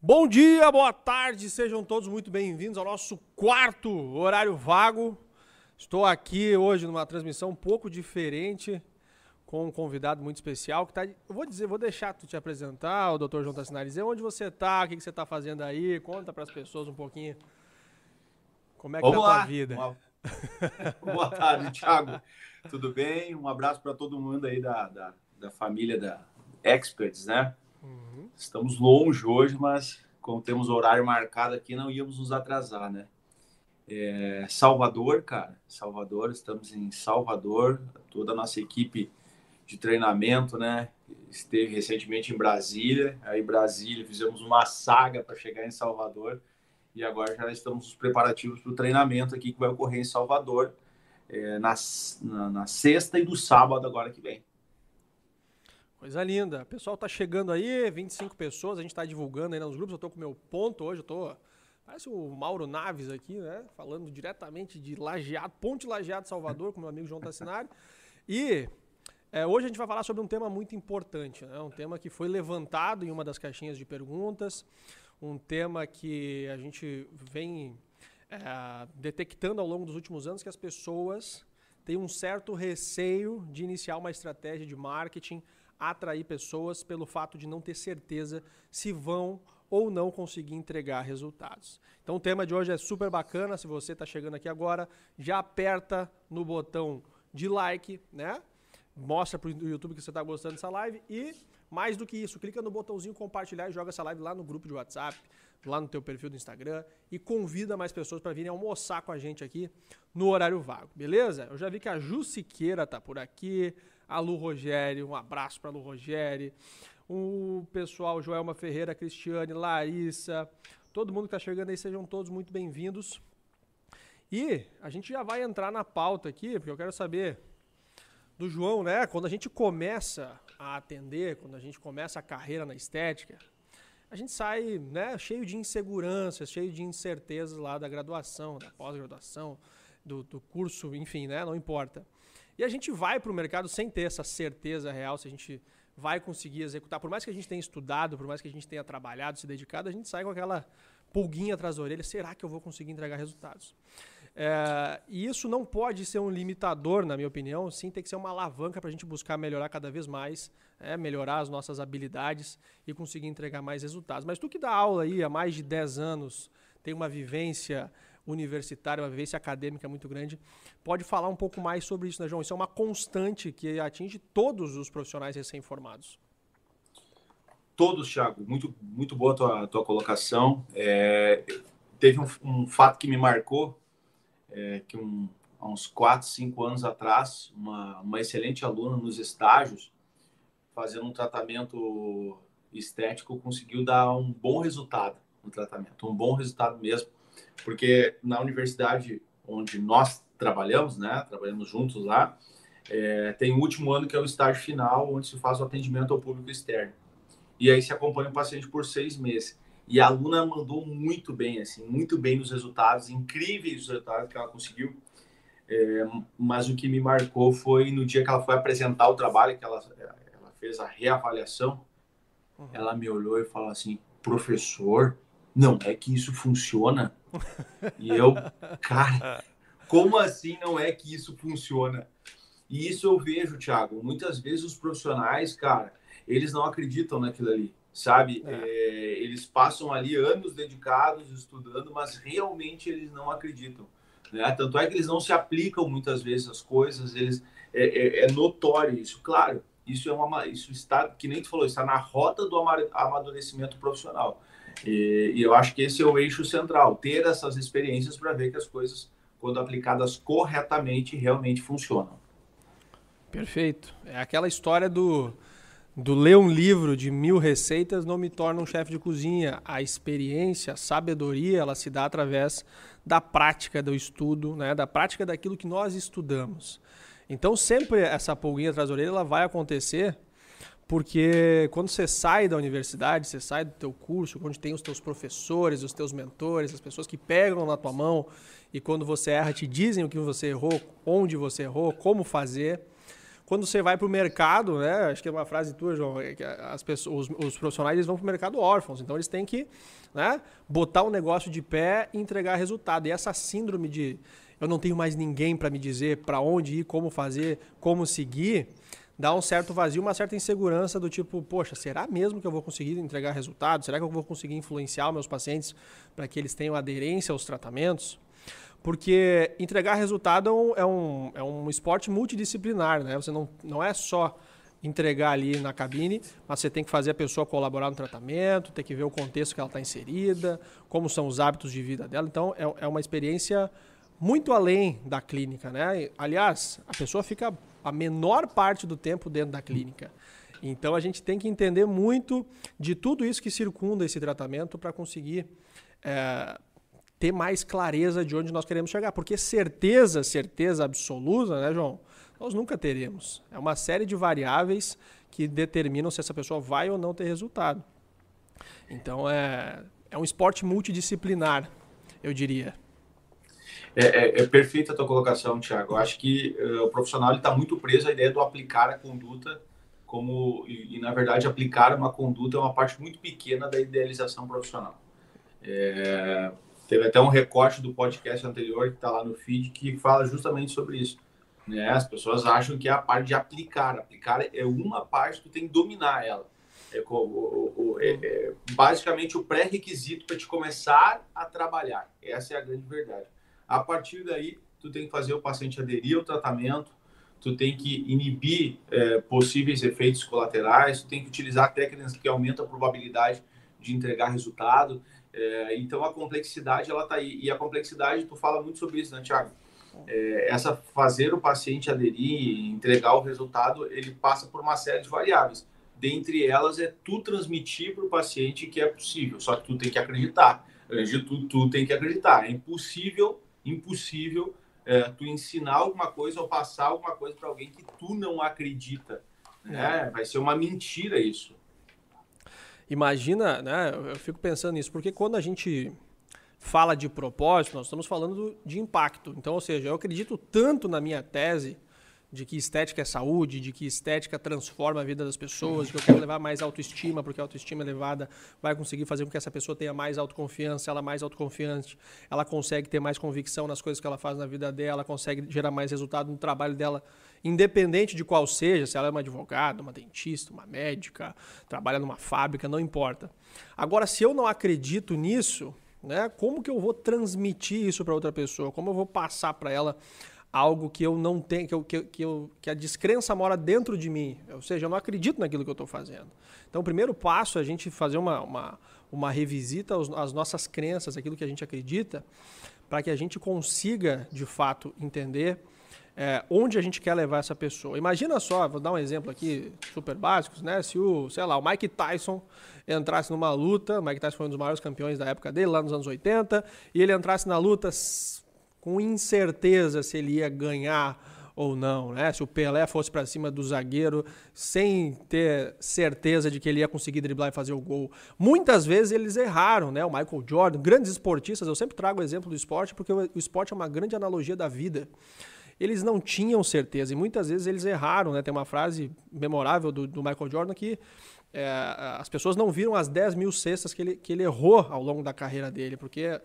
Bom dia, boa tarde, sejam todos muito bem-vindos ao nosso quarto horário vago. Estou aqui hoje numa transmissão um pouco diferente, com um convidado muito especial que tá. Eu vou dizer, vou deixar tu te apresentar, o Dr. João Tassinari, onde você está, o que, que você está fazendo aí, conta para as pessoas um pouquinho como é que Vamos tá a tua vida. Uma- Boa tarde, Thiago. Tudo bem? Um abraço para todo mundo aí da, da, da família da Experts, né? Uhum. Estamos longe hoje, mas como temos horário marcado aqui, não íamos nos atrasar, né? É, Salvador, cara, Salvador, estamos em Salvador, toda a nossa equipe de treinamento, né? Esteve recentemente em Brasília, aí Brasília fizemos uma saga para chegar em Salvador e agora já estamos nos preparativos para o treinamento aqui que vai ocorrer em Salvador é, na, na, na sexta e no sábado agora que vem. Coisa linda. O pessoal tá chegando aí, 25 pessoas, a gente tá divulgando aí nos grupos. Eu tô com meu ponto hoje, eu tô. Parece o Mauro Naves aqui, né? Falando diretamente de Lajeado, Ponte Lajeado, Salvador, com meu amigo João Tassinari. E é, hoje a gente vai falar sobre um tema muito importante, né? Um tema que foi levantado em uma das caixinhas de perguntas, um tema que a gente vem é, detectando ao longo dos últimos anos que as pessoas têm um certo receio de iniciar uma estratégia de marketing atrair pessoas pelo fato de não ter certeza se vão ou não conseguir entregar resultados. Então o tema de hoje é super bacana. Se você está chegando aqui agora, já aperta no botão de like, né? Mostra para o YouTube que você está gostando dessa live e mais do que isso, clica no botãozinho compartilhar e joga essa live lá no grupo de WhatsApp, lá no teu perfil do Instagram e convida mais pessoas para virem almoçar com a gente aqui no horário vago, beleza? Eu já vi que a Ju Siqueira tá por aqui, a Lu Rogério, um abraço para Lu Rogério, o pessoal Joelma Ferreira, Cristiane, Larissa, todo mundo que está chegando aí, sejam todos muito bem-vindos. E a gente já vai entrar na pauta aqui, porque eu quero saber do João, né? Quando a gente começa a atender, quando a gente começa a carreira na estética, a gente sai né, cheio de inseguranças, cheio de incertezas lá da graduação, da pós-graduação, do, do curso, enfim, né? Não importa. E a gente vai para o mercado sem ter essa certeza real se a gente vai conseguir executar. Por mais que a gente tenha estudado, por mais que a gente tenha trabalhado, se dedicado, a gente sai com aquela pulguinha atrás da orelha. Será que eu vou conseguir entregar resultados? É, e isso não pode ser um limitador, na minha opinião, sim, tem que ser uma alavanca para a gente buscar melhorar cada vez mais, é, melhorar as nossas habilidades e conseguir entregar mais resultados. Mas tu que dá aula aí há mais de 10 anos, tem uma vivência universitária, uma vivência acadêmica muito grande, pode falar um pouco mais sobre isso, né, João? Isso é uma constante que atinge todos os profissionais recém-formados. Todos, Thiago, muito, muito boa a tua, tua colocação. É, teve um, um, fato que me marcou, é, que um, há uns 4, 5 anos atrás, uma, uma excelente aluna nos estágios, fazendo um tratamento estético, conseguiu dar um bom resultado no tratamento, um bom resultado mesmo, porque na universidade onde nós trabalhamos, né, trabalhamos juntos lá, é, tem o último ano que é o estágio final, onde se faz o atendimento ao público externo. E aí se acompanha o paciente por seis meses. E a aluna mandou muito bem, assim, muito bem nos resultados, incríveis os resultados que ela conseguiu. É, mas o que me marcou foi no dia que ela foi apresentar o trabalho, que ela, ela fez a reavaliação, uhum. ela me olhou e falou assim, professor, não é que isso funciona? E eu, cara, como assim não é que isso funciona? E isso eu vejo, Thiago, muitas vezes os profissionais, cara, eles não acreditam naquilo ali, sabe? É. É, eles passam ali anos dedicados estudando, mas realmente eles não acreditam. Né? Tanto é que eles não se aplicam muitas vezes as coisas, eles é, é, é notório isso, claro. Isso é uma, isso está, que nem tu falou, está na rota do amadurecimento profissional. E, e eu acho que esse é o eixo central, ter essas experiências para ver que as coisas, quando aplicadas corretamente, realmente funcionam. Perfeito. É aquela história do do ler um livro de mil receitas não me torna um chefe de cozinha. A experiência, a sabedoria, ela se dá através da prática do estudo, né? da prática daquilo que nós estudamos. Então, sempre essa pulguinha atrás da orelha ela vai acontecer porque quando você sai da universidade, você sai do teu curso, onde tem os teus professores, os teus mentores, as pessoas que pegam na tua mão e quando você erra te dizem o que você errou, onde você errou, como fazer quando você vai para o mercado, né? Acho que é uma frase tua, João, é que as pessoas, os, os profissionais eles vão para o mercado órfãos, então eles têm que né, botar o um negócio de pé e entregar resultado. E essa síndrome de eu não tenho mais ninguém para me dizer para onde ir, como fazer, como seguir, dá um certo vazio, uma certa insegurança do tipo, poxa, será mesmo que eu vou conseguir entregar resultado? Será que eu vou conseguir influenciar meus pacientes para que eles tenham aderência aos tratamentos? Porque entregar resultado é um, é um esporte multidisciplinar, né? Você não, não é só entregar ali na cabine, mas você tem que fazer a pessoa colaborar no tratamento, tem que ver o contexto que ela está inserida, como são os hábitos de vida dela. Então, é, é uma experiência muito além da clínica, né? Aliás, a pessoa fica a menor parte do tempo dentro da clínica. Então a gente tem que entender muito de tudo isso que circunda esse tratamento para conseguir é, ter mais clareza de onde nós queremos chegar. Porque certeza, certeza absoluta, né, João? Nós nunca teremos. É uma série de variáveis que determinam se essa pessoa vai ou não ter resultado. Então é, é um esporte multidisciplinar, eu diria. É, é, é, perfeita a tua colocação, Thiago. Eu acho que uh, o profissional está muito preso à ideia do aplicar a conduta como e, e, na verdade aplicar uma conduta é uma parte muito pequena da idealização profissional. É, teve até um recorte do podcast anterior que está lá no feed que fala justamente sobre isso. Né? As pessoas acham que é a parte de aplicar. Aplicar é uma parte, tu tem que dominar ela. É, o, é, é basicamente o pré-requisito para te começar a trabalhar. Essa é a grande verdade. A partir daí, tu tem que fazer o paciente aderir ao tratamento, tu tem que inibir é, possíveis efeitos colaterais, tu tem que utilizar técnicas que aumentam a probabilidade de entregar resultado. É, então a complexidade ela está aí e a complexidade tu fala muito sobre isso, né, Thiago? É, essa fazer o paciente aderir, entregar o resultado, ele passa por uma série de variáveis. Dentre elas é tu transmitir para o paciente que é possível, só que tu tem que acreditar. Antes de tu, tu tem que acreditar. É impossível impossível é, tu ensinar alguma coisa ou passar alguma coisa para alguém que tu não acredita. Né? É. Vai ser uma mentira isso. Imagina, né? Eu fico pensando nisso, porque quando a gente fala de propósito, nós estamos falando de impacto. Então, ou seja, eu acredito tanto na minha tese de que estética é saúde, de que estética transforma a vida das pessoas, que eu quero levar mais autoestima, porque a autoestima elevada vai conseguir fazer com que essa pessoa tenha mais autoconfiança, ela mais autoconfiante, ela consegue ter mais convicção nas coisas que ela faz na vida dela, consegue gerar mais resultado no trabalho dela, independente de qual seja, se ela é uma advogada, uma dentista, uma médica, trabalha numa fábrica, não importa. Agora, se eu não acredito nisso, né, como que eu vou transmitir isso para outra pessoa? Como eu vou passar para ela algo que eu não tenho, que, eu, que, que, eu, que a descrença mora dentro de mim. Ou seja, eu não acredito naquilo que eu estou fazendo. Então, o primeiro passo é a gente fazer uma, uma, uma revisita às nossas crenças, aquilo que a gente acredita, para que a gente consiga, de fato, entender é, onde a gente quer levar essa pessoa. Imagina só, vou dar um exemplo aqui super básico, né? Se o, sei lá, o Mike Tyson entrasse numa luta, Mike Tyson foi um dos maiores campeões da época dele, lá nos anos 80, e ele entrasse na luta com incerteza se ele ia ganhar ou não, né? Se o Pelé fosse para cima do zagueiro sem ter certeza de que ele ia conseguir driblar e fazer o gol. Muitas vezes eles erraram, né? O Michael Jordan, grandes esportistas, eu sempre trago o exemplo do esporte porque o esporte é uma grande analogia da vida. Eles não tinham certeza e muitas vezes eles erraram, né? Tem uma frase memorável do, do Michael Jordan que é, as pessoas não viram as 10 mil cestas que ele, que ele errou ao longo da carreira dele, porque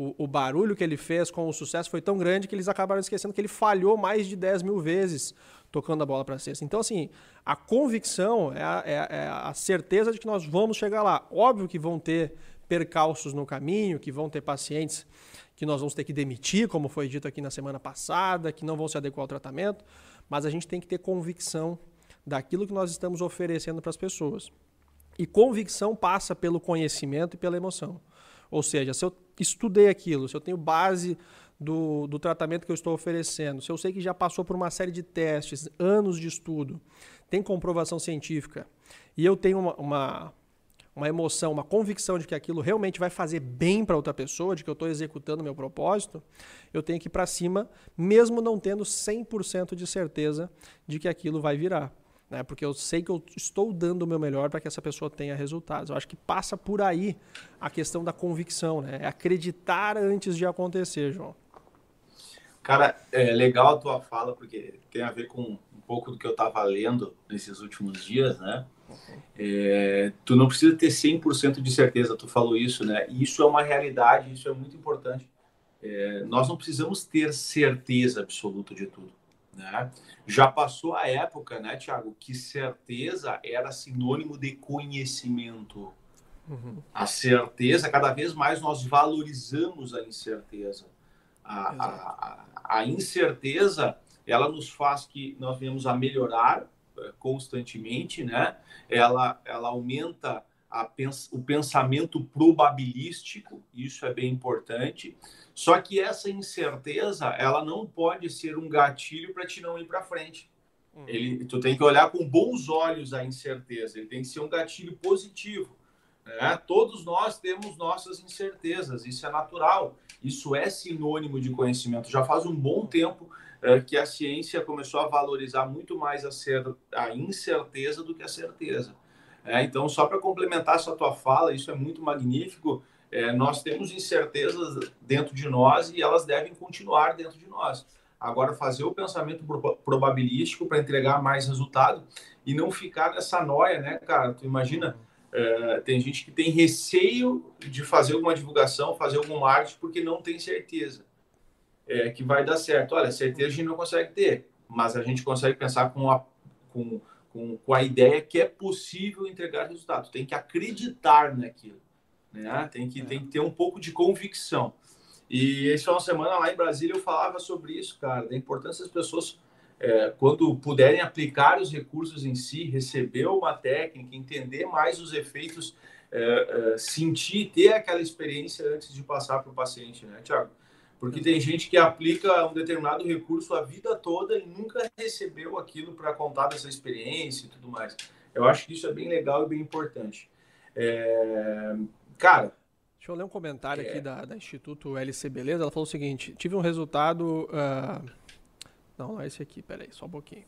o, o, barulho que ele fez com o sucesso foi tão grande que eles acabaram esquecendo que ele falhou mais de 10 mil vezes tocando a bola para cesta. Então, assim, a convicção é a, é, é a, certeza de que nós vamos chegar lá. Óbvio que vão ter percalços no caminho, que vão ter pacientes que nós vamos ter que demitir, como foi dito aqui na semana passada, que não vão se adequar ao tratamento, mas a gente tem que ter convicção daquilo que nós estamos oferecendo para as pessoas. E convicção passa pelo conhecimento e pela emoção. Ou seja, se eu estudei aquilo, se eu tenho base do, do tratamento que eu estou oferecendo, se eu sei que já passou por uma série de testes, anos de estudo, tem comprovação científica, e eu tenho uma, uma, uma emoção, uma convicção de que aquilo realmente vai fazer bem para outra pessoa, de que eu estou executando meu propósito, eu tenho que ir para cima, mesmo não tendo 100% de certeza de que aquilo vai virar né? Porque eu sei que eu estou dando o meu melhor para que essa pessoa tenha resultados. Eu acho que passa por aí a questão da convicção, né? É acreditar antes de acontecer, João. Cara, é legal a tua fala, porque tem a ver com um pouco do que eu estava lendo nesses últimos dias, né? É, tu não precisa ter 100% de certeza, tu falou isso, né? E isso é uma realidade, isso é muito importante. É, nós não precisamos ter certeza absoluta de tudo. Né? Já passou a época, né, Tiago, que certeza era sinônimo de conhecimento. Uhum. A certeza, cada vez mais nós valorizamos a incerteza. A, a, a, incerteza, ela nos faz que nós venhamos a melhorar eh, constantemente, né? Ela, ela aumenta pens o pensamento probabilístico, isso é bem importante. Só que essa incerteza, ela não pode ser um gatilho para te não ir para frente. Uhum. Ele, tu tem que olhar com bons olhos a incerteza, ele tem que ser um gatilho positivo. Né? Todos nós temos nossas incertezas, isso é natural, isso é sinônimo de conhecimento. Já faz um bom tempo é, que a ciência começou a valorizar muito mais a, ser, a incerteza do que a certeza. É, então, só para complementar essa tua fala, isso é muito magnífico. É, nós temos incertezas dentro de nós e elas devem continuar dentro de nós. Agora, fazer o pensamento probabilístico para entregar mais resultado e não ficar nessa noia, né, cara? Tu imagina, é, tem gente que tem receio de fazer alguma divulgação, fazer algum marketing, porque não tem certeza é, que vai dar certo. Olha, certeza a gente não consegue ter, mas a gente consegue pensar com a, com com, com a ideia que é possível entregar resultado. Tem que acreditar naquilo, né? Tem que, tem que ter um pouco de convicção. E esse uma semana lá em Brasília eu falava sobre isso, cara, da importância das pessoas é, quando puderem aplicar os recursos em si, receber uma técnica, entender mais os efeitos, é, é, sentir, ter aquela experiência antes de passar para o paciente, né, Tiago? Porque tem gente que aplica um determinado recurso a vida toda e nunca recebeu aquilo para contar dessa experiência e tudo mais. Eu acho que isso é bem legal e bem importante. É... Cara. Deixa eu ler um comentário é... aqui da, da Instituto LC Beleza. Ela falou o seguinte: tive um resultado. Uh... Não, não é esse aqui, peraí, só um pouquinho.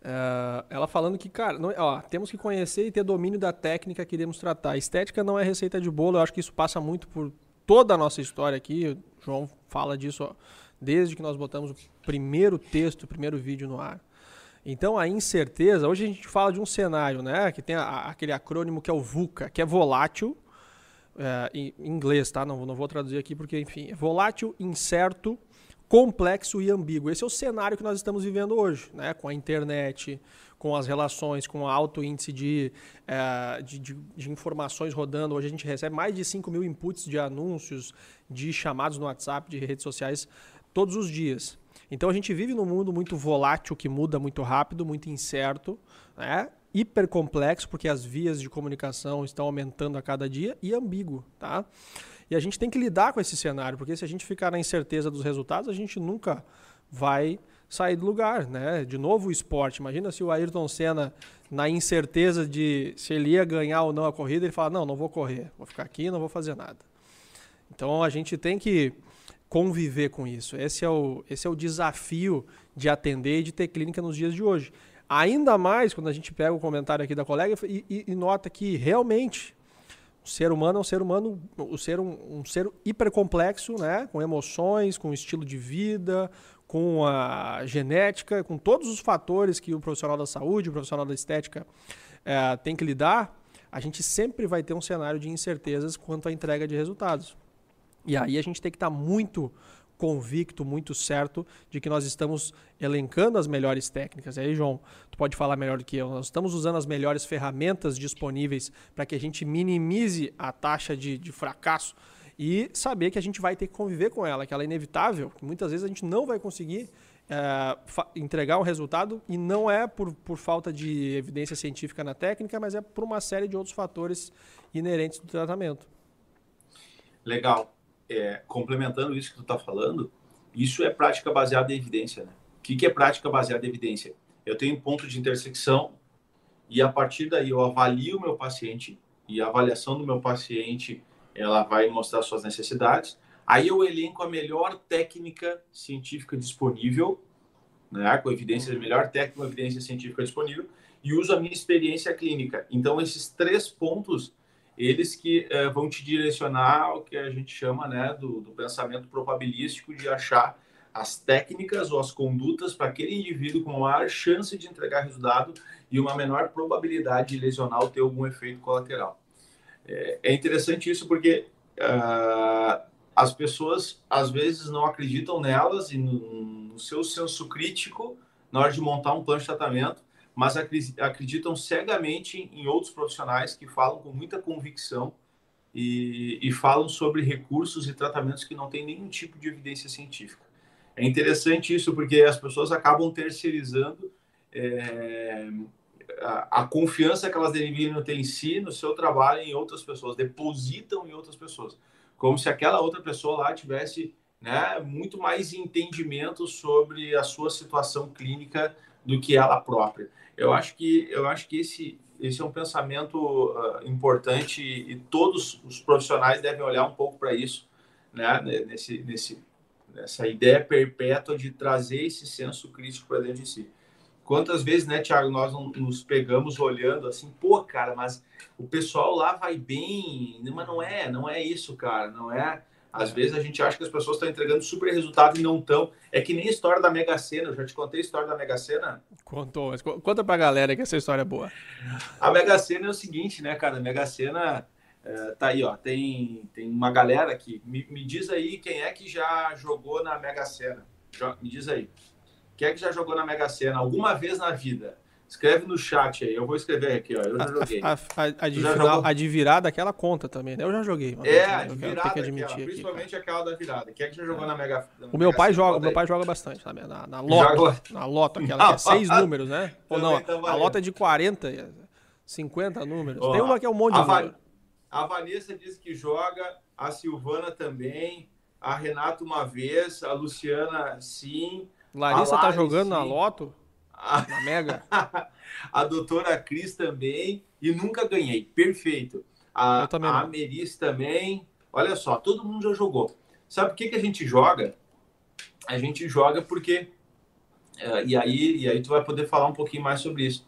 Uh, ela falando que, cara, não, ó, temos que conhecer e ter domínio da técnica que iremos tratar. A estética não é receita de bolo, eu acho que isso passa muito por toda a nossa história aqui. João fala disso ó, desde que nós botamos o primeiro texto, o primeiro vídeo no ar. Então a incerteza, hoje a gente fala de um cenário, né, que tem a, aquele acrônimo que é o VUCA, que é volátil, é, em inglês, tá? Não, não vou traduzir aqui porque, enfim, é volátil, incerto, complexo e ambíguo. Esse é o cenário que nós estamos vivendo hoje, né? Com a internet, com as relações, com alto índice de, é, de, de, de, informações rodando. Hoje a gente recebe mais de 5 mil inputs de anúncios, de chamados no WhatsApp, de redes sociais, todos os dias. Então a gente vive num mundo muito volátil, que muda muito rápido, muito incerto, né? hiper complexo, porque as vias de comunicação estão aumentando a cada dia, e ambíguo. Tá? E a gente tem que lidar com esse cenário, porque se a gente ficar na incerteza dos resultados, a gente nunca vai sair do lugar, né? De novo o esporte. Imagina se o Ayrton Senna, na incerteza de se ele ia ganhar ou não a corrida, ele fala: Não, não vou correr, vou ficar aqui não vou fazer nada. Então a gente tem que conviver com isso. Esse é o, esse é o desafio de atender e de ter clínica nos dias de hoje. Ainda mais quando a gente pega o comentário aqui da colega e, e, e nota que realmente o ser humano é um ser humano, o ser um, um ser hipercomplexo, né? com emoções, com estilo de vida, com a genética, com todos os fatores que o profissional da saúde, o profissional da estética é, tem que lidar, a gente sempre vai ter um cenário de incertezas quanto à entrega de resultados. E aí a gente tem que estar tá muito convicto, muito certo de que nós estamos elencando as melhores técnicas. E aí, João, tu pode falar melhor do que eu. Nós estamos usando as melhores ferramentas disponíveis para que a gente minimize a taxa de, de fracasso e saber que a gente vai ter que conviver com ela, que ela é inevitável, que muitas vezes a gente não vai conseguir é, entregar um resultado e não é por, por falta de evidência científica na técnica, mas é por uma série de outros fatores inerentes do tratamento. Legal. É, complementando isso que tu está falando, isso é prática baseada em evidência. Né? O que, que é prática baseada em evidência? Eu tenho um ponto de intersecção e a partir daí eu avalio o meu paciente e a avaliação do meu paciente ela vai mostrar suas necessidades. Aí eu elenco a melhor técnica científica disponível, né, com evidência, a melhor técnica, evidência científica disponível, e uso a minha experiência clínica. Então, esses três pontos, eles que eh, vão te direcionar ao que a gente chama né, do, do pensamento probabilístico de achar as técnicas ou as condutas para aquele indivíduo com maior chance de entregar resultado e uma menor probabilidade de lesionar ou ter algum efeito colateral. É, é interessante isso porque uh, as pessoas às vezes não acreditam nelas e no, no, seu senso crítico na hora de montar um plano de tratamento, mas acreditam cegamente em outros profissionais que falam com muita convicção e, e falam sobre recursos e tratamentos que não têm nenhum tipo de evidência científica. É interessante isso porque as pessoas acabam terceirizando é, a, a, confiança que elas deveriam ter em si, no seu trabalho, em outras pessoas, depositam em outras pessoas, como se aquela outra pessoa lá tivesse né, muito mais entendimento sobre a sua situação clínica do que ela própria. Eu acho que eu acho que esse esse é um pensamento uh, importante e, e todos os profissionais devem olhar um pouco para isso, né, nesse, nesse essa ideia perpétua de trazer esse senso crítico para dentro de si. Quantas vezes, né, Thiago, nós nos pegamos olhando assim, pô, cara, mas o pessoal lá vai bem, mas não é, não é isso, cara, não é. Às vezes a gente acha que as pessoas estão entregando super resultado e não estão. É que nem a história da Mega Sena. Eu já te contei a história da Mega Sena? Contou, mas conta pra galera que essa história é boa. A Mega Sena é o seguinte, né, cara? A Mega Sena é, tá aí, ó. Tem, tem uma galera aqui. Me, me diz aí quem é que já jogou na Mega Sena. Me diz aí. Quem é que já jogou na Mega Sena alguma vez na vida? Escreve no chat aí, eu vou escrever aqui, ó. Eu já joguei. A, a, a, de, final, a de virada, aquela conta também, né? Eu já joguei. É, a de virada, que admitir aquela, principalmente aquela da virada. Quem é que já jogou é. na Mega na O meu pai joga, meu pai joga bastante na, na, na Loto. Na Loto, aquela que é seis números, né? Ou não, tá a Loto é de 40, 50 números. Ó, Tem uma que é um monte de números. A Vanessa disse que joga, a Silvana também, a Renata uma vez, a Luciana sim. Larissa tá jogando sim. na Loto? Na Mega? a doutora Cris também. E nunca ganhei. Perfeito. A, Eu também a Meris também. Olha só, todo mundo já jogou. Sabe por que, que a gente joga? A gente joga porque. É, e, aí, e aí tu vai poder falar um pouquinho mais sobre isso.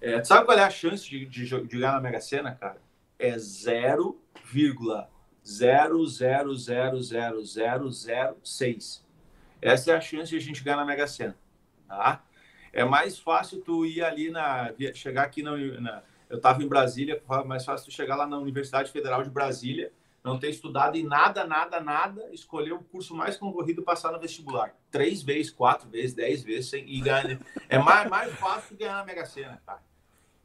É, sabe qual é a chance de, de, de jogar na Mega Sena, cara? É 0,0000006. Essa é a chance de a gente ganhar na Mega Sena. Tá? É mais fácil tu ir ali na chegar aqui na, na eu estava em Brasília, mais fácil tu chegar lá na Universidade Federal de Brasília, não ter estudado em nada, nada, nada, escolher o curso mais concorrido e passar no vestibular. Três vezes, quatro vezes, dez vezes sem, e ganhar. É mais, mais fácil ganhar na Mega Sena, tá?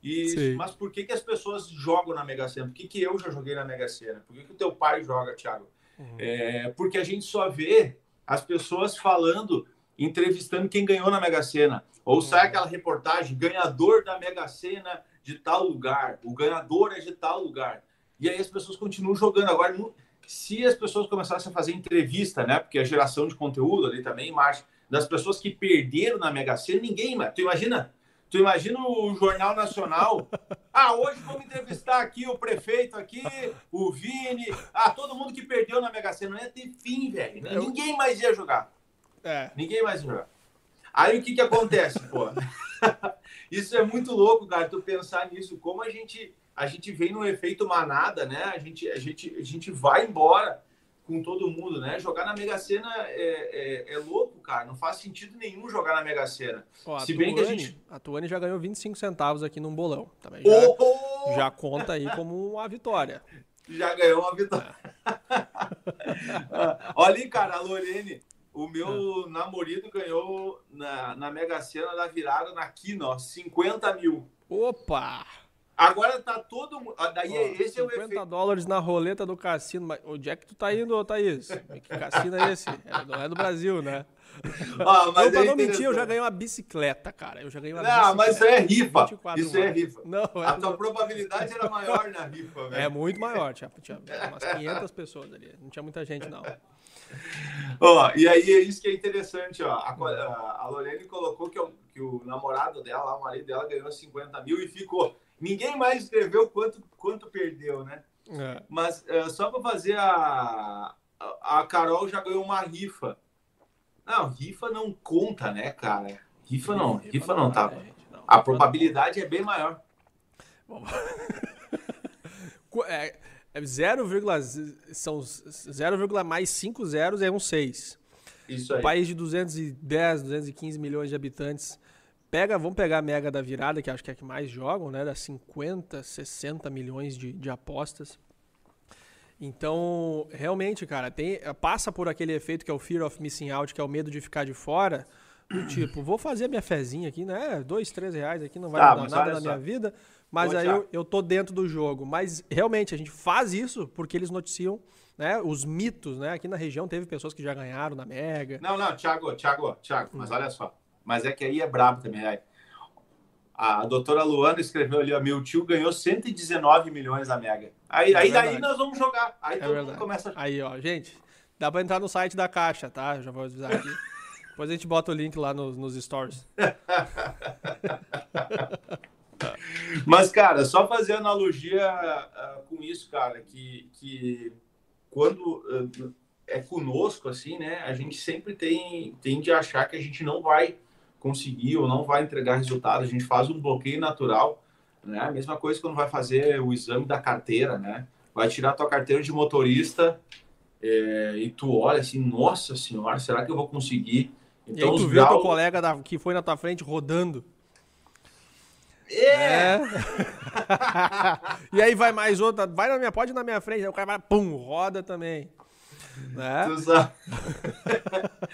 E, mas por que, que as pessoas jogam na Mega Sena? Por que, que eu já joguei na Mega Sena? Por que, que o teu pai joga, Thiago? Uhum. É, porque a gente só vê as pessoas falando, entrevistando quem ganhou na Mega Sena. Ou sai aquela reportagem, ganhador da Mega Sena de tal lugar, o ganhador é de tal lugar. E aí as pessoas continuam jogando. Agora, se as pessoas começassem a fazer entrevista, né? Porque a geração de conteúdo ali também marcha, das pessoas que perderam na Mega Sena, ninguém, mas tu imagina? Tu imagina o Jornal Nacional? Ah, hoje vamos entrevistar aqui o prefeito aqui, o Vini, ah, todo mundo que perdeu na Mega Sena. Não ia ter fim, velho. Ninguém mais ia jogar. É. Ninguém mais ia jogar. Aí o que que acontece, pô? Isso é muito louco, cara, tu pensar nisso, como a gente a gente vem no efeito manada, né? A gente a gente a gente vai embora com todo mundo, né? Jogar na Mega Sena é, é, é louco, cara. Não faz sentido nenhum jogar na Mega Sena. Ó, Se bem Tuane, que a gente a Tuane já ganhou 25 centavos aqui num bolão, também já, oh! já conta aí como uma vitória. Já ganhou uma vitória. É. Olha aí, cara, a Lorene o meu é. namorado ganhou na, na Mega Sena da virada na Quina, ó, 50 mil. Opa! Agora tá todo mundo. Daí ó, esse é o efeito. dólares na roleta do cassino. Mas onde é que tu tá indo, Thaís? Que cassino é esse? É, não é do Brasil, né? Ah, mas eu, pra é não mentir, eu já ganhei uma bicicleta, cara. Eu já ganhei uma não, bicicleta. mas isso é rifa. Isso é rifa. Não, é a tua probabilidade era maior na rifa, velho. É muito maior. Tinha, tinha umas 500 pessoas ali. Não tinha muita gente, não. ó, e aí é isso que é interessante, ó. A, a Lorene colocou que o, que o namorado dela, o marido dela, ganhou 50 mil e ficou. Ninguém mais escreveu quanto, quanto perdeu, né? É. Mas uh, só para fazer a, a. A Carol já ganhou uma rifa. Não, rifa não conta, né, cara? Rifa não, rifa, rifa não, não tá. Né, a probabilidade é bem maior. é, 0, é são 0, mais 5 zeros é um 6. Isso aí. Um país de 210, 215 milhões de habitantes. Pega, vamos pegar a Mega da Virada, que acho que é a que mais jogam, né? Dá 50, 60 milhões de, de apostas. Então, realmente, cara, tem, passa por aquele efeito que é o fear of missing out, que é o medo de ficar de fora. Do tipo, vou fazer a minha fezinha aqui, né? Dois, três reais aqui não vai Tá, mudar nada na minha vida. Mas aí eu, eu tô dentro do jogo. Mas realmente, a gente faz isso porque eles noticiam né, os mitos, né? Aqui na região teve pessoas que já ganharam na Mega. Não, não, Thiago, Thiago, Thiago, mas olha só. Mas é que aí é brabo também. aí. A doutora Luana escreveu ali, ó, meu tio ganhou 119 milhões na Mega. Aí, É aí daí nós vamos jogar. Aí É todo mundo verdade. começa a Aí, ó, gente, dá pra entrar no site da Caixa, tá? Já vou avisar aqui. Depois a gente bota o link lá nos, nos stories. Mas, cara, só fazer analogia ah, com isso, cara, que, que quando ah, é conosco, assim, né, a gente sempre tem, tende a achar que a gente não vai conseguir ou não vai entregar resultado, a gente faz um bloqueio natural, né, a mesma coisa quando vai fazer o exame da carteira, né, vai tirar tua carteira de motorista é, e tu olha assim, nossa senhora, será que eu vou conseguir? e aí os tu viu teu graus- colega da- que foi na tua frente rodando. É! É. e aí vai mais outra, vai na minha, pode ir na minha frente, aí o cara vai, pum, roda também. Né? Sabe?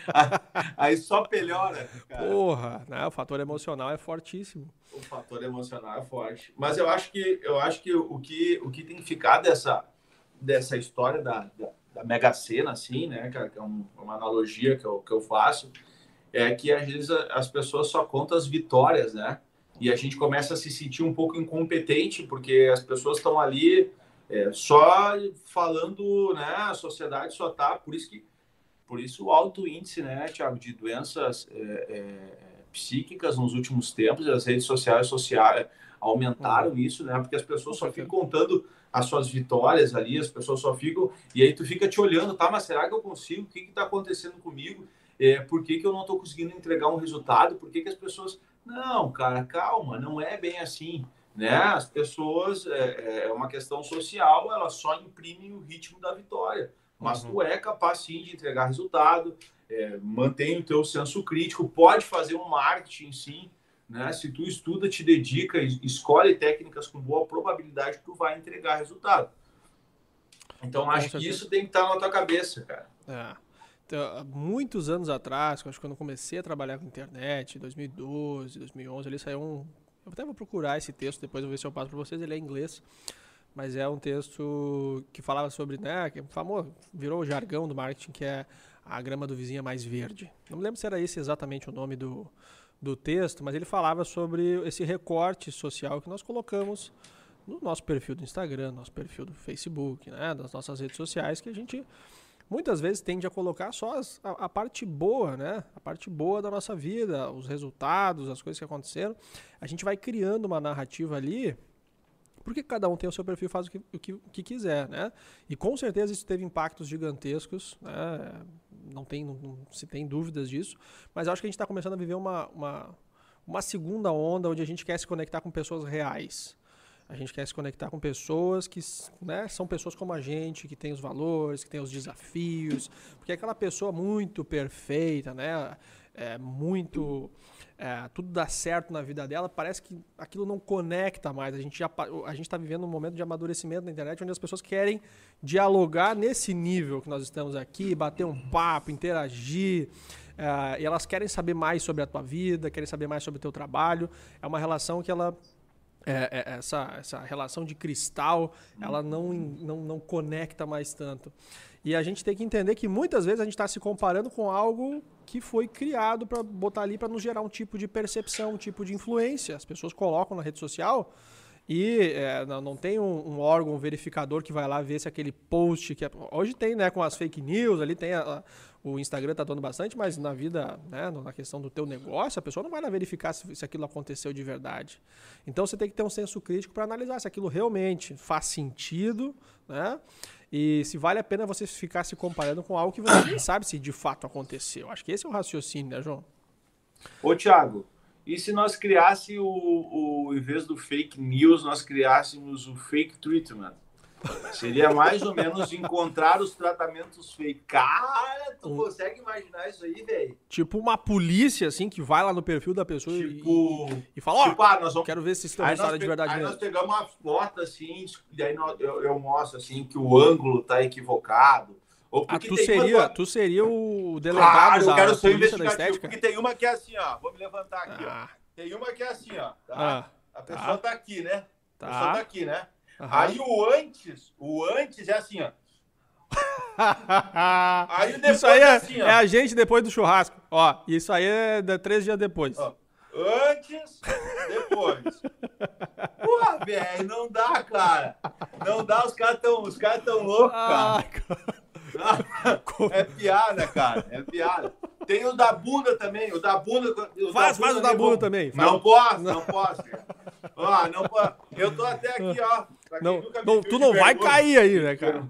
Aí só melhora, cara. Porra, né? O fator emocional é fortíssimo. O fator emocional é forte. Mas eu acho que eu acho que o que, o que tem que ficar dessa, dessa história da, da, da Mega Sena, assim, né, cara, que é um- uma analogia que eu, que eu faço, é que às vezes as pessoas só contam as vitórias, né? E a gente começa a se sentir um pouco incompetente, porque as pessoas estão ali é, só falando, né? A sociedade só tá. Por isso que. Por isso o alto índice, né, Tiago, de doenças é, é, psíquicas nos últimos tempos, e as redes sociais sociais aumentaram isso, né? Porque as pessoas só ficam contando as suas vitórias ali, as pessoas só ficam. E aí tu fica te olhando, tá? Mas será que eu consigo? O que está acontecendo comigo? É, por que, que eu não estou conseguindo entregar um resultado? Por que, que as pessoas. Não, cara, calma, não é bem assim. Né? As pessoas, é, é uma questão social, elas só imprimem o ritmo da vitória. Mas Uhum. tu é capaz sim de entregar resultado, é, mantém o teu senso crítico, pode fazer um marketing sim, né? Se tu estuda, te dedica, es- escolhe técnicas com boa probabilidade, tu vai entregar resultado. Então acho que isso tem que estar na tua cabeça, cara. É. Então, muitos anos atrás, acho que quando comecei a trabalhar com internet, 2012, 2011, ali saiu um. Eu até vou procurar esse texto depois, vou ver se eu passo para vocês. Ele é em inglês, mas é um texto que falava sobre, né, que é famoso, virou o jargão do marketing, que é a grama do vizinho é mais verde. Não me lembro se era esse exatamente o nome do, do texto, mas ele falava sobre esse recorte social que nós colocamos no nosso perfil do Instagram, nosso perfil do Facebook, né, das nossas redes sociais, que a gente muitas vezes tende a colocar só as- a, a parte boa, né? A parte boa da nossa vida, os resultados, as coisas que aconteceram. A gente vai criando uma narrativa ali, porque cada um tem o seu perfil faz o que, o que, o que quiser, né? E com certeza isso teve impactos gigantescos, né? Não, tem, não, não se tem dúvidas disso, mas acho que a gente está começando a viver uma, uma, uma segunda onda onde a gente quer se conectar com pessoas reais. A gente quer se conectar com pessoas que né, são pessoas como a gente, que tem os valores, que tem os desafios. Porque aquela pessoa muito perfeita, né? É, muito. é, tudo dá certo na vida dela, parece que aquilo não conecta mais. A gente já a gente está vivendo um momento de amadurecimento na internet onde as pessoas querem dialogar nesse nível que nós estamos aqui, bater um papo, interagir. é, e elas querem saber mais sobre a tua vida, querem saber mais sobre o teu trabalho. É uma relação que ela é, é, essa, essa relação de cristal, ela não, não, não conecta mais tanto. E a gente tem que entender que muitas vezes a gente está se comparando com algo que foi criado para botar ali para nos gerar um tipo de percepção, um tipo de influência. As pessoas colocam na rede social e é, não, não tem um, um órgão verificador que vai lá ver se aquele post que é, hoje tem, né, com as fake news, ali tem a- a- o Instagram tá dando bastante, mas na vida, né, na questão do teu negócio, a pessoa não vai lá verificar se, se aquilo aconteceu de verdade. Então você tem que ter um senso crítico para analisar se aquilo realmente faz sentido, né? E se vale a pena você ficar se comparando com algo que você nem sabe se de fato aconteceu. Acho que esse é o raciocínio, né, João? Ô, Thiago, e se nós criássemos o, o, em vez do fake news, nós criássemos o fake treatment? Seria mais ou menos encontrar os tratamentos fake. Cara, tu consegue imaginar isso aí, velho? Tipo uma polícia, assim, que vai lá no perfil da pessoa tipo, e, e fala, ó, tipo, ah, vamos... quero ver se uma história de verdade Aí mesmo. nós pegamos uma foto, assim, e aí eu, eu, mostro, assim, que o ângulo tá equivocado. Ou ah, tu seria, uma... tu seria o delegado claro, eu da quero ser polícia da estética? Porque tem uma que é assim, ó, vou me levantar aqui, ah. ó. Tem uma que é assim, ó, tá? Ah, A pessoa tá. tá aqui, né? Tá. A pessoa tá aqui, né? Aham. Aí o antes, o antes é assim, ó. aí depois isso aí é, assim, ó. é a gente depois do churrasco. Ó, isso aí é de três dias depois. Ó, antes, depois. Pô, velho, não dá, cara. Não dá, os caras tão, os caras tão loucos, cara. Ah, cara. É piada, cara. É piada. Tem o da bunda também. O da bunda. O Faz, da faz o da bunda também. Faz. Não posso, não posso. Cara. Ó, não posso. Eu tô até aqui, ó. Não, não, tu não vai bermuda- cair aí, né, cara?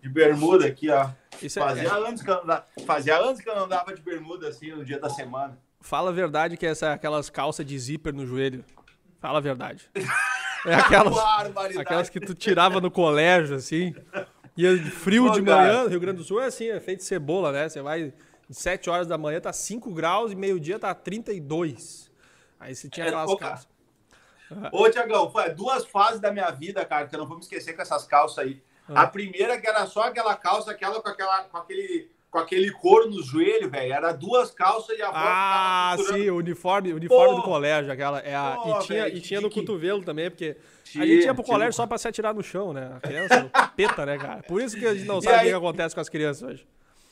De bermuda aqui, ó. Isso é- Fazia, antes que eu andava, fazia anos que eu não andava de bermuda assim no dia da semana. Fala a verdade que essa, aquelas calças de zíper no joelho. Fala a verdade. É aquelas, aquelas que tu tirava no colégio, assim. E frio Pô, de cara. manhã, no Rio Grande do Sul é assim, é feito cebola, né? Você vai 7 horas da manhã, tá 5 graus e meio-dia tá 32. Aí você tinha É, aquelas cara. calças. Ô, Tiagão, foi duas fases da minha vida, cara, que eu não vou me esquecer com essas calças aí. Ah. A primeira que era só aquela calça, aquela com, aquela, com, aquele, com aquele couro no joelho, velho. Era duas calças e a avó Ah, sim, o uniforme, uniforme Pô. do colégio, aquela. É a, Pô, e tinha, velho, e tinha no que- cotovelo também, porque a gente ia pro colégio só pra se atirar no chão, né? A criança peta, né, cara? Por isso que a gente não E sabe o aí- que acontece com as crianças hoje.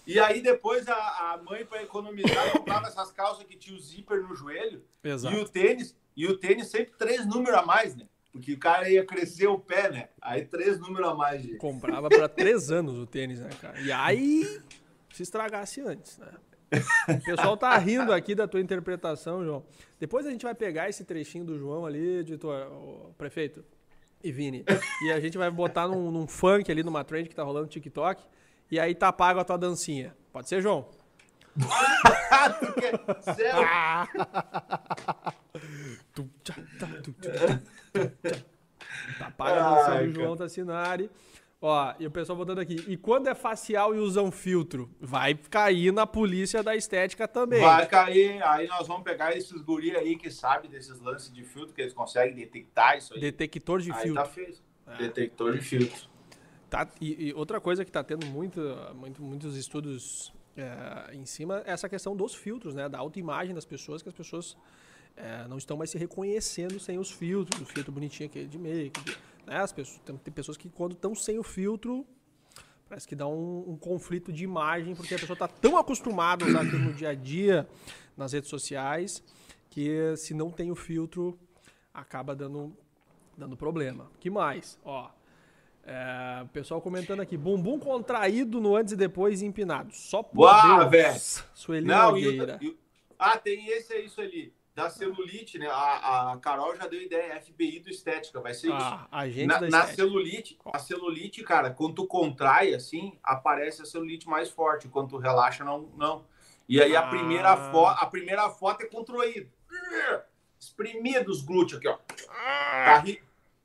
E aí depois a, a mãe, pra economizar, comprava essas calças que tinha o zíper no joelho. Exato. E o tênis, e o tênis sempre três números a mais, né? Porque o cara ia crescer o pé, né? Aí três números a mais, gente. Comprava pra três anos o tênis, né, cara? E aí, se estragasse antes, né? O pessoal tá rindo aqui da tua interpretação, João. Depois a gente vai pegar esse trechinho do João ali, editor, o prefeito e Vini, e a gente vai botar num, num funk ali, numa trend que tá rolando no TikTok, e aí tá pago a tua dancinha. Pode ser, João? Céu, tá. Tá paga a dancinha do João Tassinari. Ó, e o pessoal botando aqui. E quando é facial e usam filtro? Vai cair na polícia da estética também. Vai cair, aí nós vamos pegar esses guri aí que sabem desses lances de filtro, que eles conseguem detectar isso aí. Detector de aí filtro. tá feito. Detector de filtro. Tá, e, e outra coisa que está tendo muito, muito, muitos estudos é, em cima é essa questão dos filtros, né? Da autoimagem das pessoas, que as pessoas é, não estão mais se reconhecendo sem os filtros, o filtro bonitinho aquele de make. de- né? As pessoas, tem, tem pessoas que quando estão sem o filtro, parece que dá um, um conflito de imagem, porque a pessoa está tão acostumada a usar aquilo no dia a dia, nas redes sociais, que se não tem o filtro, acaba dando, dando problema. que mais? Ó, é, o pessoal comentando aqui, bumbum contraído no antes e depois empinado. Só por Uau, Deus. velho. Sueli Não, Nogueira. o- e o- ah, tem esse isso ali, da celulite, né? A, a Carol já deu ideia, FBI do estética, vai ser isso. Ah, agente Na, na celulite, a celulite, cara, quando tu contrai assim, aparece a celulite mais forte. Quando tu relaxa, não. não. E aí a, Ah. primeira fo a primeira foto é contraído. Espremido os glúteos aqui, ó. Tá, ri...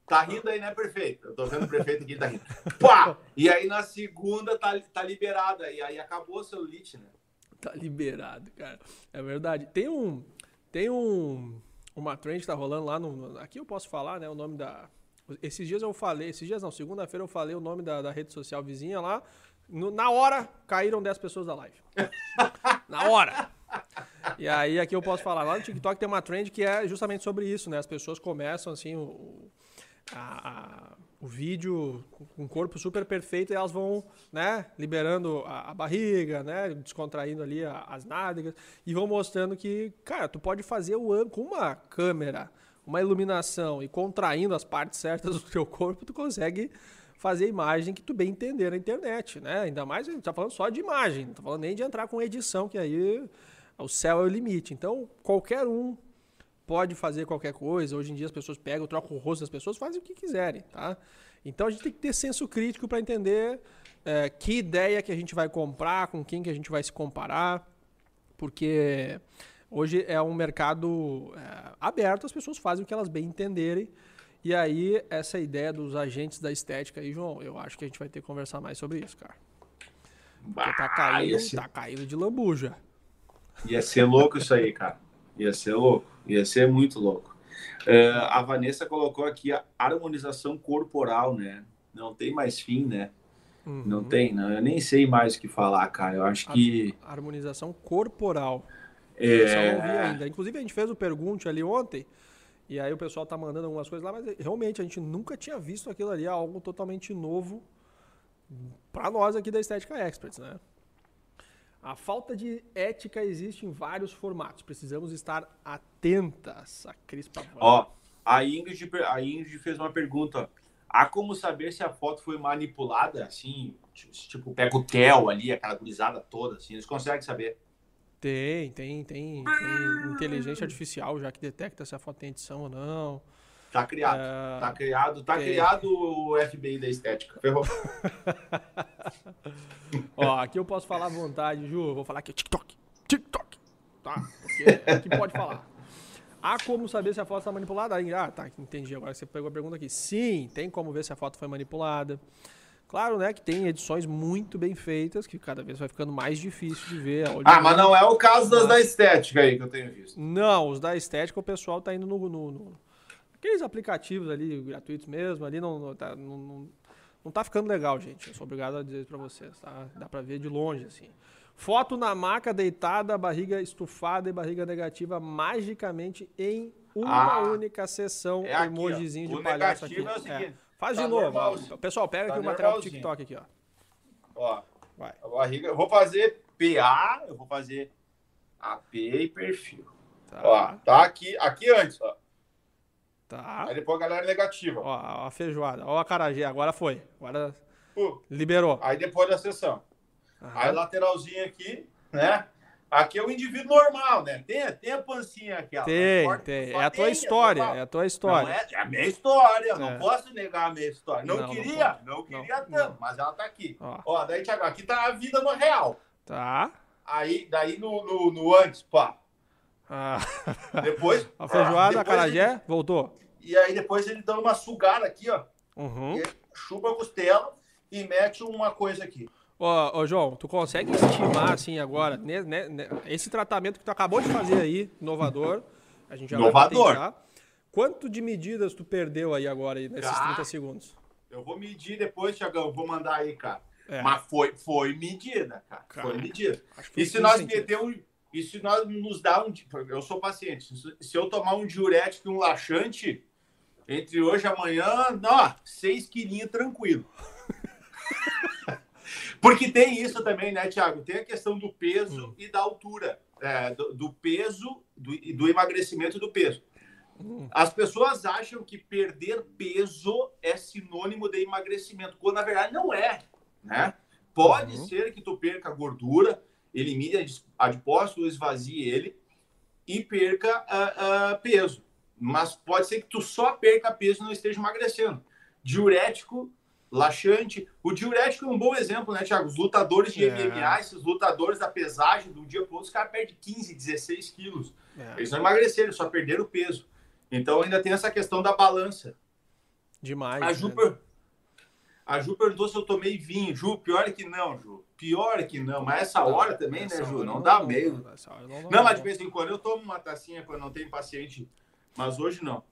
tá rindo aí, né, prefeito? Eu tô vendo o prefeito aqui, tá rindo. Pá! E aí na segunda tá, tá liberada. E aí acabou a celulite, né? Tá liberado, cara. É verdade. Tem um. Tem um. Uma trend que tá rolando lá no. Aqui eu posso falar, né? O nome da. Esses dias eu falei. Esses dias não, segunda-feira eu falei o nome da, da rede social vizinha lá. No- na hora, caíram 10 pessoas da live. na hora! E aí aqui eu posso falar. Lá no TikTok tem uma trend que é justamente sobre isso, né? As pessoas começam assim. O- a- a- o vídeo com o corpo super perfeito e elas vão, né, liberando a, a barriga, né, descontraindo ali a- as nádegas e vão mostrando que, cara, tu pode fazer o ângulo com uma câmera, uma iluminação e contraindo as partes certas do teu corpo, tu consegue fazer a imagem que tu bem entender na internet, né? Ainda mais a gente tá falando só de imagem, não tá falando nem de entrar com edição, que aí o céu é o limite. Então, qualquer um pode fazer qualquer coisa. Hoje em dia as pessoas pegam, trocam o rosto das pessoas, fazem o que quiserem, tá? Então a gente tem que ter senso crítico para entender é, que ideia que a gente vai comprar, com quem que a gente vai se comparar, porque hoje é um mercado é, aberto, as pessoas fazem o que elas bem entenderem E aí, essa ideia dos agentes da estética aí, João, eu acho que a gente vai ter que conversar mais sobre isso, cara. Porque tá caindo, ser- tá caindo de lambuja. Ia ser louco isso aí, cara. Ia ser louco. Ia ser muito louco. É, a Vanessa colocou aqui a harmonização corporal, né? Não tem mais fim, né? Uhum. Não tem, não. Eu nem sei mais o que falar, cara. Eu acho que. Harmonização corporal. Eu só não vi É... ainda. Inclusive, a gente fez o pergunte ali ontem, e aí o pessoal tá mandando algumas coisas lá, mas realmente a gente nunca tinha visto aquilo ali, é algo totalmente novo para nós aqui da Estética Experts, né? A falta de ética existe em vários formatos. Precisamos estar atentas. A Cris. Ó, a Ingrid, a Ingrid fez uma pergunta. Há como saber se a foto foi manipulada, assim, tipo, pega o tel ali, aquela gurizada toda, assim, eles conseguem saber. Tem, tem, tem, tem inteligência artificial já que detecta se a foto tem edição ou não. Tá criado. É, Tá criado, tá tem. criado o FBI da estética. Ferrou. Ó, aqui eu posso falar à vontade, Ju. Vou falar aqui, TikTok. TikTok. Tá? Porque aqui pode falar. Há como saber se a foto está manipulada? Ah, tá, entendi. Agora você pegou a pergunta aqui. Sim, tem como ver se a foto foi manipulada. Claro, né, que tem edições muito bem feitas, que cada vez vai ficando mais difícil de ver. Ah, mas não é o caso das Mas- da estética aí que eu tenho visto. Não, os da estética o pessoal tá indo no. no- no- aqueles aplicativos ali, gratuitos mesmo, ali não, tá, não, não, não tá ficando legal, gente. Eu sou obrigado a dizer isso pra vocês, tá? Dá pra ver de longe, assim. Foto na maca deitada, barriga estufada e barriga negativa magicamente em uma Ah, única sessão. é aqui, emojizinho ó. de O palhaço aqui. é seguinte, Faz tá de novo. ó. Pessoal, pega Tá aqui o material do. TikTok aqui, ó. Ó, Vai. a barriga. Eu vou fazer PA, eu vou fazer AP e perfil. Tá. Ó, tá aqui, aqui antes, ó. Tá. Aí depois a galera negativa. Ó, a feijoada. Ó a carajé. Agora foi. Agora Pô, liberou. Aí depois da sessão. Aham. Aí lateralzinha aqui, né? Aqui é o indivíduo normal, né? Tem, tem a pancinha aqui, ó. Tem, Forte, tem. só É a tua tem, história, é a tua Não história. é, é a minha história, eu É. não posso negar a minha história. Não, Não, não queria, pode. não, queria Não, tanto, não. mas ela tá aqui. Ó. Ó, daí, Thiago, aqui tá a vida no real. Tá. Aí, daí no, no, no antes, pá. Ah, Depois. a feijoada, a depois carajé, ele- voltou. e aí depois ele dá uma sugada aqui, ó. Uhum. Chupa a costela e mete uma coisa aqui. Ô, ô, João, tu consegue estimar, assim, agora, né, né, né, esse tratamento que tu acabou de fazer aí, inovador, a gente já Inovador. vai. Quanto de medidas tu perdeu aí agora, aí, nesses Ah. 30 segundos? Eu vou medir depois, Thiagão. Vou mandar aí, cara. É. Mas foi, foi medida, cara. Cara, foi medida. E se 15 nós meter um. E se nós nos dar um. Eu sou paciente. Se- eu tomar um diurético e um laxante, entre hoje e amanhã, ó, seis quilinhos tranquilo. Porque tem isso também, né, Thiago? Tem a questão do peso Hum. e da altura. é, do, do peso do, e do emagrecimento do peso. Hum. As pessoas acham que perder peso é sinônimo de emagrecimento, quando na verdade não é, né? Pode Uhum. ser que tu perca gordura, elimine adipócito, esvazie ele e perca ah, ah, peso. Mas pode ser que tu só perca peso e não esteja emagrecendo. Diurético, laxante. O diurético é um bom exemplo, né, Thiago? Os lutadores de É. MMA, esses lutadores da pesagem, um dia para o outro, os caras perdem 15, 16 quilos. É, Eles não emagreceram, só perderam peso. Então ainda tem essa questão da balança. demais. A Ju, né? A Ju perguntou se eu tomei vinho. Ju, pior é que não, Ju. Pior é que não. Mas essa hora também, Essa né, Ju? hora Não dá meio. hora não, Não, mas de vez em quando eu tomo uma tacinha quando não tem paciente. Mas hoje não.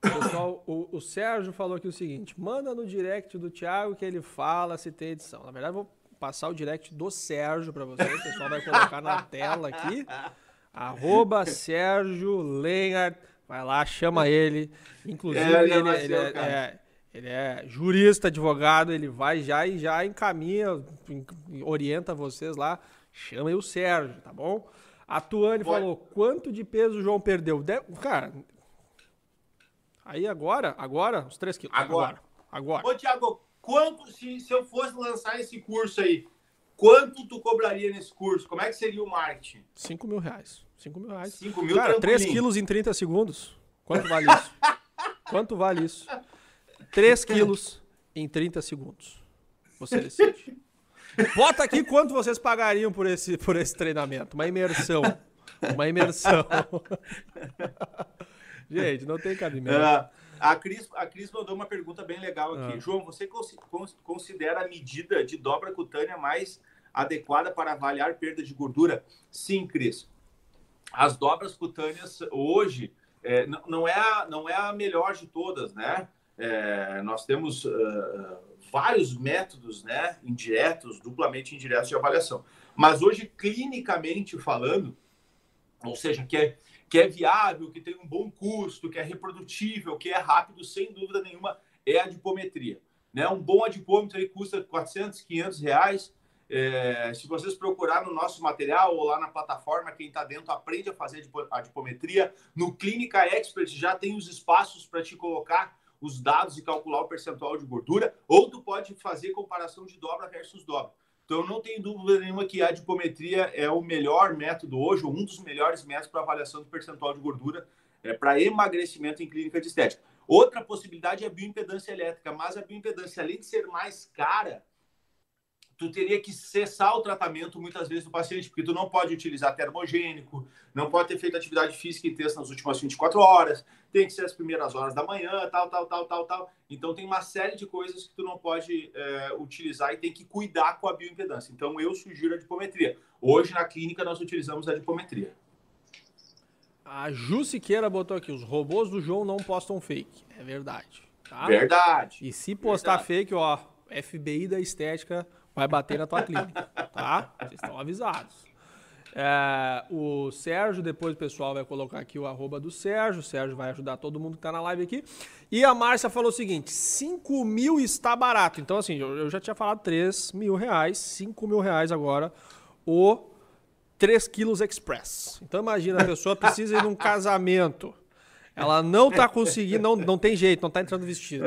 Pessoal, o, o Sérgio falou aqui o seguinte: manda no direct do Thiago que ele fala se tem edição. Na verdade, eu vou passar o direct do Sérgio para vocês. O pessoal vai colocar na tela aqui. Arroba Sérgio Lenhart. Vai lá, chama ele. Inclusive, É, ele ele, é ele é, cara. é- ele é jurista, advogado. Ele vai já e já encaminha, en- orienta vocês lá. Chama aí o Sérgio, tá bom? A Tuane falou: quanto de peso o João perdeu? De- Cara, Aí agora, agora, os 3 quilos. Agora. Agora. Ô, Thiago, quanto, se, se eu fosse lançar esse curso aí, quanto tu cobraria nesse curso? Como é que seria o marketing? 5 mil reais. 5 mil reais. 5 mil Cara, 3 tranquilinho. quilos em 30 segundos. Quanto vale isso? Quanto vale isso? 3 quilos em 30 segundos. Você decide. Bota aqui quanto vocês pagariam por esse, por esse treinamento. Uma imersão. Uma imersão. Gente, não tem cabimento. É, A Cris, a Cris mandou uma pergunta bem legal aqui. Ah. João, você considera a medida de dobra cutânea mais adequada para avaliar perda de gordura? Sim, Cris. As dobras cutâneas hoje é, não, não, é a, não é a melhor de todas, né? É, nós temos uh, vários métodos, né, indiretos, duplamente indiretos de avaliação. Mas hoje, clinicamente falando, ou seja, que é, que é viável, que tem um bom custo, que é reprodutível, que é rápido, sem dúvida nenhuma, é a adipometria. Né? Um bom adipômetro aí custa 400, 500 reais. É, se vocês procurar no nosso material ou lá na plataforma, quem está dentro aprende a fazer adipometria. No Clínica Expert já tem os espaços para te colocar os dados e calcular o percentual de gordura, ou tu pode fazer comparação de dobra versus dobra. Então, não tem dúvida nenhuma que a adipometria é o melhor método hoje, ou um dos melhores métodos para avaliação do percentual de gordura é, para emagrecimento em clínica de estética. Outra possibilidade é a bioimpedância elétrica, mas a bioimpedância, além de ser mais cara, tu teria que cessar o tratamento muitas vezes do paciente, porque tu não pode utilizar termogênico, não pode ter feito atividade física intensa nas últimas 24 horas, tem que ser as primeiras horas da manhã, tal, tal, tal, tal, tal. Então tem uma série de coisas que tu não pode é, utilizar e tem que cuidar com a bioimpedância. Então eu sugiro a dipometria. Hoje na clínica nós utilizamos a dipometria. A Ju Siqueira botou aqui, os robôs do João não postam fake. É verdade. Tá? Verdade. E se postar verdade. fake, ó, FBI da estética vai bater na tua clínica, tá? Vocês estão avisados. É, o Sérgio, depois o pessoal vai colocar aqui o arroba do Sérgio. O Sérgio vai ajudar todo mundo que tá na live aqui. E a Márcia falou o seguinte: 5 mil está barato. Então, assim, eu, eu já tinha falado 3 mil reais, 5 mil reais agora. O 3 quilos express. Então, imagina, a pessoa precisa ir num casamento. Ela não tá conseguindo, não, não tem jeito, não tá entrando vestido.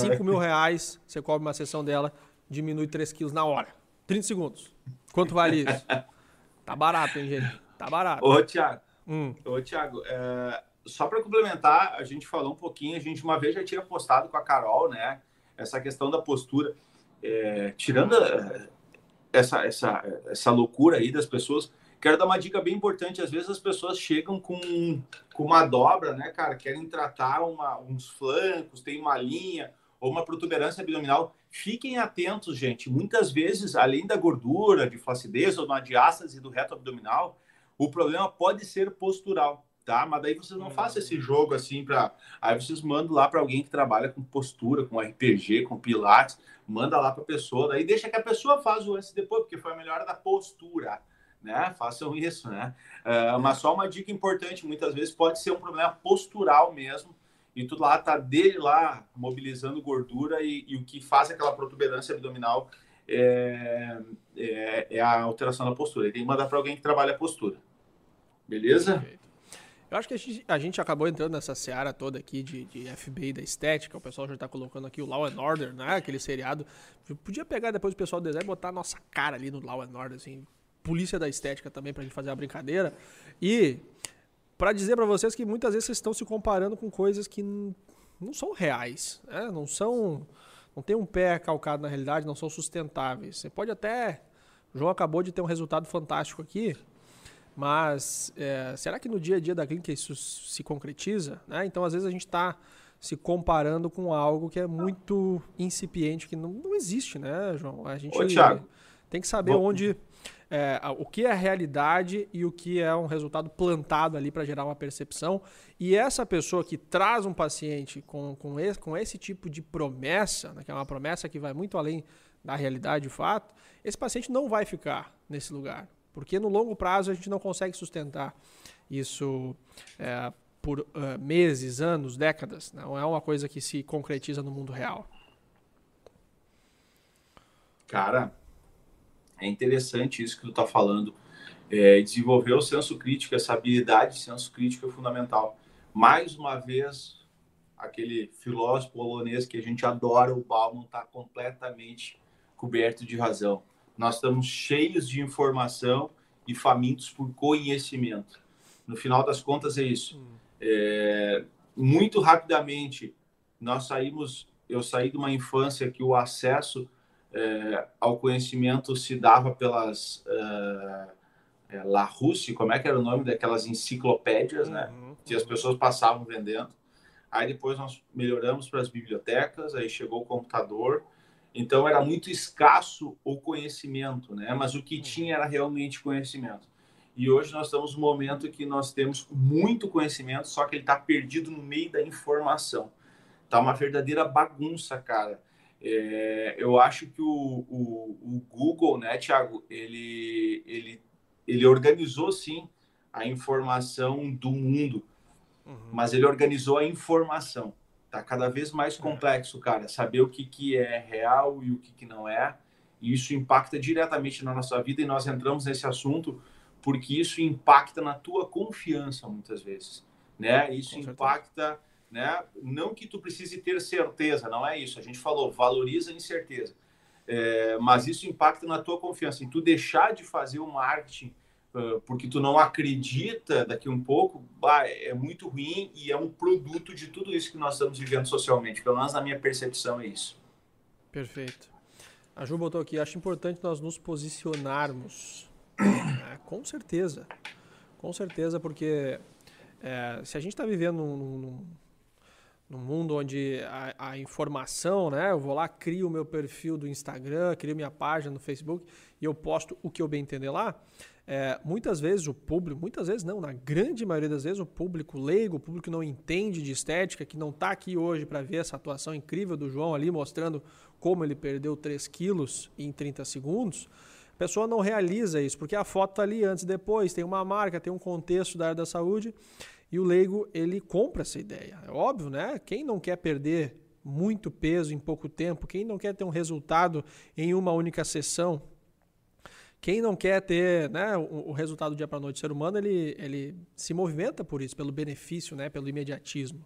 5 mil reais, você cobra uma sessão dela diminui 3 quilos na hora. 30 segundos. Quanto vale isso? Tá barato, hein, gente? Tá barato. Ô, Thiago. Hum. Ô, Thiago, é, só para complementar, a gente falou um pouquinho, a gente uma vez já tinha postado com a Carol, né? Essa questão da postura. É, tirando é, essa, essa, essa loucura aí das pessoas, quero dar uma dica bem importante. Às vezes as pessoas chegam com, com uma dobra, né, cara? Querem tratar uma, uns flancos, tem uma linha ou uma protuberância abdominal. Fiquem atentos, gente. Muitas vezes, além da gordura, de flacidez ou na diástase do reto abdominal, o problema pode ser postural, tá? Mas daí vocês não façam esse jogo assim para. Aí vocês mandam lá para alguém que trabalha com postura, com RPG, com pilates, manda lá para a pessoa, daí deixa que a pessoa faz o antes e depois, porque foi a melhora da postura. Né? Façam isso, né? Uh, mas só uma dica importante: muitas vezes pode ser um problema postural mesmo, e tudo lá tá dele lá mobilizando gordura e, e o que faz aquela protuberância abdominal é, é, é, a alteração da postura. Ele tem que mandar para alguém que trabalha a postura. Beleza? Eu acho que a gente, a gente, acabou entrando nessa seara toda aqui de, de FBI da estética. O pessoal já está colocando aqui o Law and Order, né? Aquele seriado. Podia pegar depois o pessoal do design e botar a nossa cara ali no Law and Order, assim. Polícia da estética também, para a gente fazer uma brincadeira. E para dizer para vocês que muitas vezes vocês estão se comparando com coisas que não são reais, né? não são, não tem um pé calcado na realidade, não são sustentáveis. Você pode até, o João acabou de ter um resultado fantástico aqui, mas é, será que no dia a dia da clínica isso se concretiza? Né? Então às vezes a gente está se comparando com algo que é muito incipiente, que não, não existe, né, João? A gente Ô, tem que saber onde é, o que é realidade e o que é um resultado plantado ali para gerar uma percepção. E essa pessoa que traz um paciente com, com, esse, com esse tipo de promessa, né, que é uma promessa que vai muito além da realidade de fato, esse paciente não vai ficar nesse lugar. Porque no longo prazo a gente não consegue sustentar isso é, por uh, meses, anos, décadas. Não é uma coisa que se concretiza no mundo real. Cara, é interessante isso que tu está falando. É, desenvolver o senso crítico, essa habilidade de senso crítico é fundamental. Mais uma vez, aquele filósofo polonês que a gente adora, o Bauman, está completamente coberto de razão. Nós estamos cheios de informação e famintos por conhecimento. No final das contas, é isso. Hum. É, muito rapidamente, nós saímos. Eu saí de uma infância que o acesso é, ao conhecimento se dava pelas uh, é, La Russe, como é que era o nome daquelas enciclopédias, né? Uhum, que as pessoas passavam vendendo. Aí depois nós melhoramos para as bibliotecas, aí chegou o computador. Então era muito escasso o conhecimento, né? Mas o que uhum. tinha era realmente conhecimento. E hoje nós estamos no momento que nós temos muito conhecimento, só que ele está perdido no meio da informação. Tá uma verdadeira bagunça, cara. É, eu acho que o, o, o, Google, né, Thiago, ele, ele, ele organizou sim a informação do mundo, uhum. mas ele organizou a informação. Tá cada vez mais é. complexo, cara, saber o que, que é real e o que, que não é. E isso impacta diretamente na nossa vida e nós entramos nesse assunto porque isso impacta na tua confiança muitas vezes, né? Isso impacta né? Não que tu precise ter certeza, não é isso. A gente falou, valoriza a incerteza. É, mas isso impacta na tua confiança. Em tu deixar de fazer o marketing uh, porque tu não acredita daqui um pouco, bah, é muito ruim e é um produto de tudo isso que nós estamos vivendo socialmente. Pelo menos na minha percepção é isso. Perfeito. A Ju botou aqui, acho importante nós nos posicionarmos. É, com certeza. Com certeza, porque é, se a gente está vivendo num, num no mundo onde a, a, informação, né? Eu vou lá, crio o meu perfil do Instagram, crio minha página no Facebook e eu posto o que eu bem entender lá. É, muitas vezes o público, muitas vezes não, na grande maioria das vezes o público leigo, o público que não entende de estética, que não está aqui hoje para ver essa atuação incrível do João ali mostrando como ele perdeu 3 quilos em 30 segundos, a pessoa não realiza isso, porque a foto está ali antes e depois, tem uma marca, tem um contexto da área da saúde e o leigo, ele compra essa ideia. É óbvio, né? Quem não quer perder muito peso em pouco tempo, quem não quer ter um resultado em uma única sessão, quem não quer ter né, o, resultado do dia para noite, o ser humano ele, ele se movimenta por isso, pelo benefício, né, pelo imediatismo.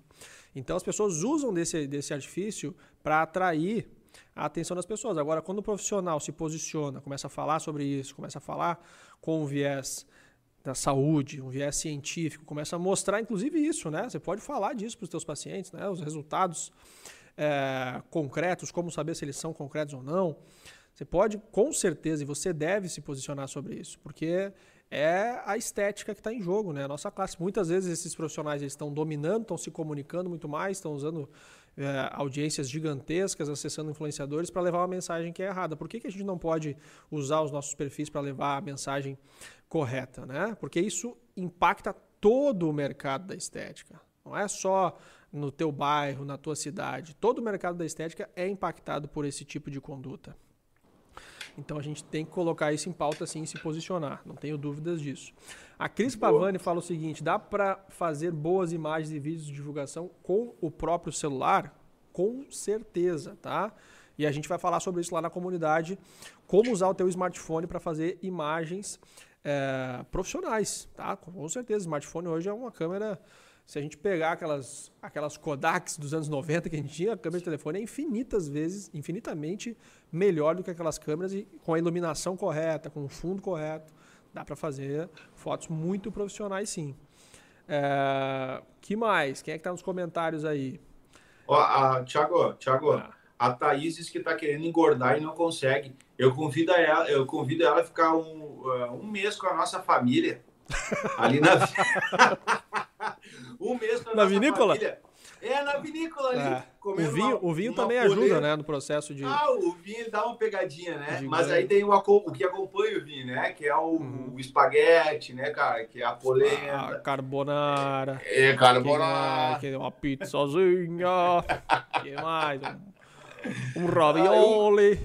Então as pessoas usam desse, desse artifício para atrair a atenção das pessoas. Agora, quando o profissional se posiciona, começa a falar sobre isso, começa a falar com o viés da saúde, um viés científico, começa a mostrar inclusive isso, né? Você pode falar disso para os seus pacientes, né? Os resultados é, concretos, como saber se eles são concretos ou não. Você pode, com certeza, e você deve se posicionar sobre isso, porque é a estética que está em jogo, né? A nossa classe. Muitas vezes esses profissionais eles estão dominando, estão se comunicando muito mais, estão usando é, audiências gigantescas, acessando influenciadores para levar uma mensagem que é errada. Por que, que a gente não pode usar os nossos perfis para levar a mensagem correta, né? Porque isso impacta todo o mercado da estética. Não é só no teu bairro, na tua cidade. Todo o mercado da estética é impactado por esse tipo de conduta. Então a gente tem que colocar isso em pauta sim e se posicionar, não tenho dúvidas disso. A Cris Pavani fala o seguinte: dá para fazer boas imagens e vídeos de divulgação com o próprio celular? Com certeza, tá? E a gente vai falar sobre isso lá na comunidade, como usar o teu smartphone para fazer imagens é, profissionais, tá? Com certeza, o smartphone hoje é uma câmera. Se a gente pegar aquelas, aquelas Kodaks dos anos 90 que a gente tinha, a câmera de telefone é infinitas vezes, infinitamente melhor do que aquelas câmeras e com a iluminação correta, com o fundo correto, dá para fazer fotos muito profissionais sim. É, que mais? Quem é que está nos comentários aí? Ó, a, Thiago, Thiago, ah. a Thaís que está querendo engordar e não consegue. Eu convido ela, eu convido ela a ficar um, uh, um mês com a nossa família. Ali na. na vinícola? família. É, na vinícola ali. É. O vinho, uma, o vinho também ajuda, né, no processo de. Ah, o vinho dá uma pegadinha, né? De Mas aí tem o, o que acompanha o vinho, né? Que é o, uhum. o espaguete, né, cara? Que é a polenta. Ah, carbonara. É, é carbonara. Que, é uma pizzazinha. que mais? Um, um ravioli.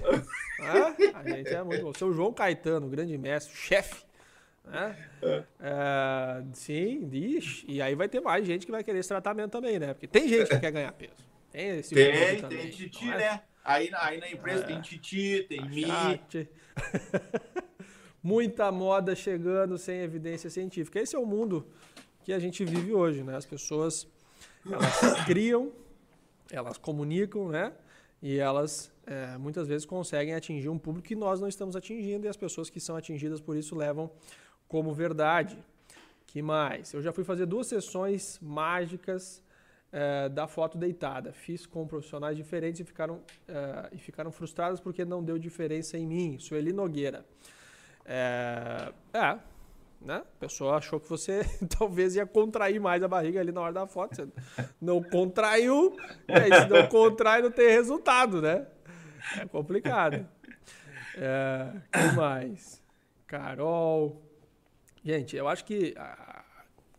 É? A gente é muito bom. Seu João Caetano, grande mestre, chefe. Né? É. É, sim, diz. E aí vai ter mais gente que vai querer esse tratamento também, né? Porque tem gente que quer ganhar peso. Tem esse Tem, tem titi, é? né? Aí, aí na empresa tem titi, tem mi. Muita moda chegando sem evidência científica. Esse é o mundo que a gente vive hoje, né? As pessoas elas criam, elas comunicam, né? E elas é, muitas vezes conseguem atingir um público que nós não estamos atingindo e as pessoas que são atingidas por isso levam como verdade. Que mais? Eu já fui fazer duas sessões mágicas é, da foto deitada. Fiz com profissionais diferentes e ficaram, é, e ficaram frustradas porque não deu diferença em mim. Sueli Nogueira. É, é né? A pessoa achou que você talvez ia contrair mais a barriga ali na hora da foto. Você não contraiu, e aí se não contrai, não tem resultado, né? É complicado. É, que mais? Carol. Gente, eu acho que a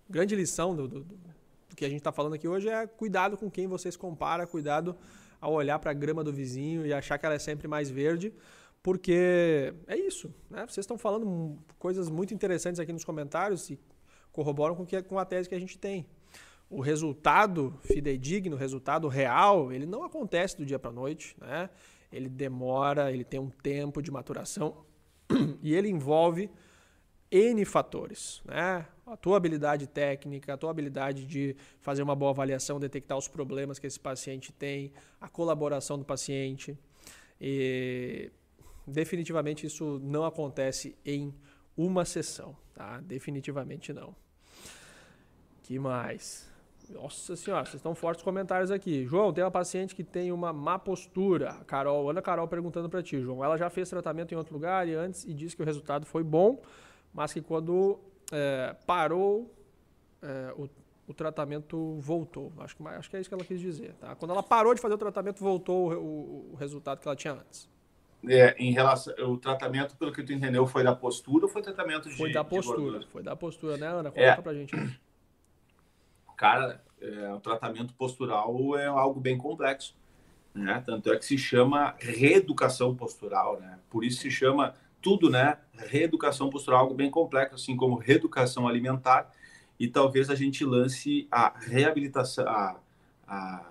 grande lição do, do, do que a gente está falando aqui hoje é cuidado com quem você se compara, cuidado ao olhar para a grama do vizinho e achar que ela é sempre mais verde, porque é isso. Né? Vocês estão falando coisas muito interessantes aqui nos comentários e corroboram com, que, com a tese que a gente tem. O resultado fidedigno, o resultado real, ele não acontece do dia para a noite. Né? Ele demora, ele tem um tempo de maturação e ele envolve N fatores. Né? a tua habilidade técnica, a tua habilidade de fazer uma boa avaliação, detectar os problemas que esse paciente tem, a colaboração do paciente. E definitivamente isso não acontece em uma sessão, tá? Definitivamente não. Que mais? Nossa senhora, vocês estão fortes comentários aqui. João, tem uma paciente que tem uma má postura. Carol, Ana Carol perguntando para ti, João. Ela já fez tratamento em outro lugar e antes e disse que o resultado foi bom, mas que quando é, parou, é, o, o, tratamento voltou. Acho que, acho que é isso que ela quis dizer. Tá? Quando ela parou de fazer o tratamento, voltou o, o, resultado que ela tinha antes. É, em relação o tratamento, pelo que tu entendeu, foi da postura ou foi tratamento de Foi da postura, foi da postura, né, Ana? Conta é, pra gente. Cara, é, o tratamento postural é algo bem complexo, né? Tanto é que se chama reeducação postural, né? Por isso se chama tudo, né? Reeducação postural, algo bem complexo, assim como reeducação alimentar, e talvez a gente lance a reabilitação, a, a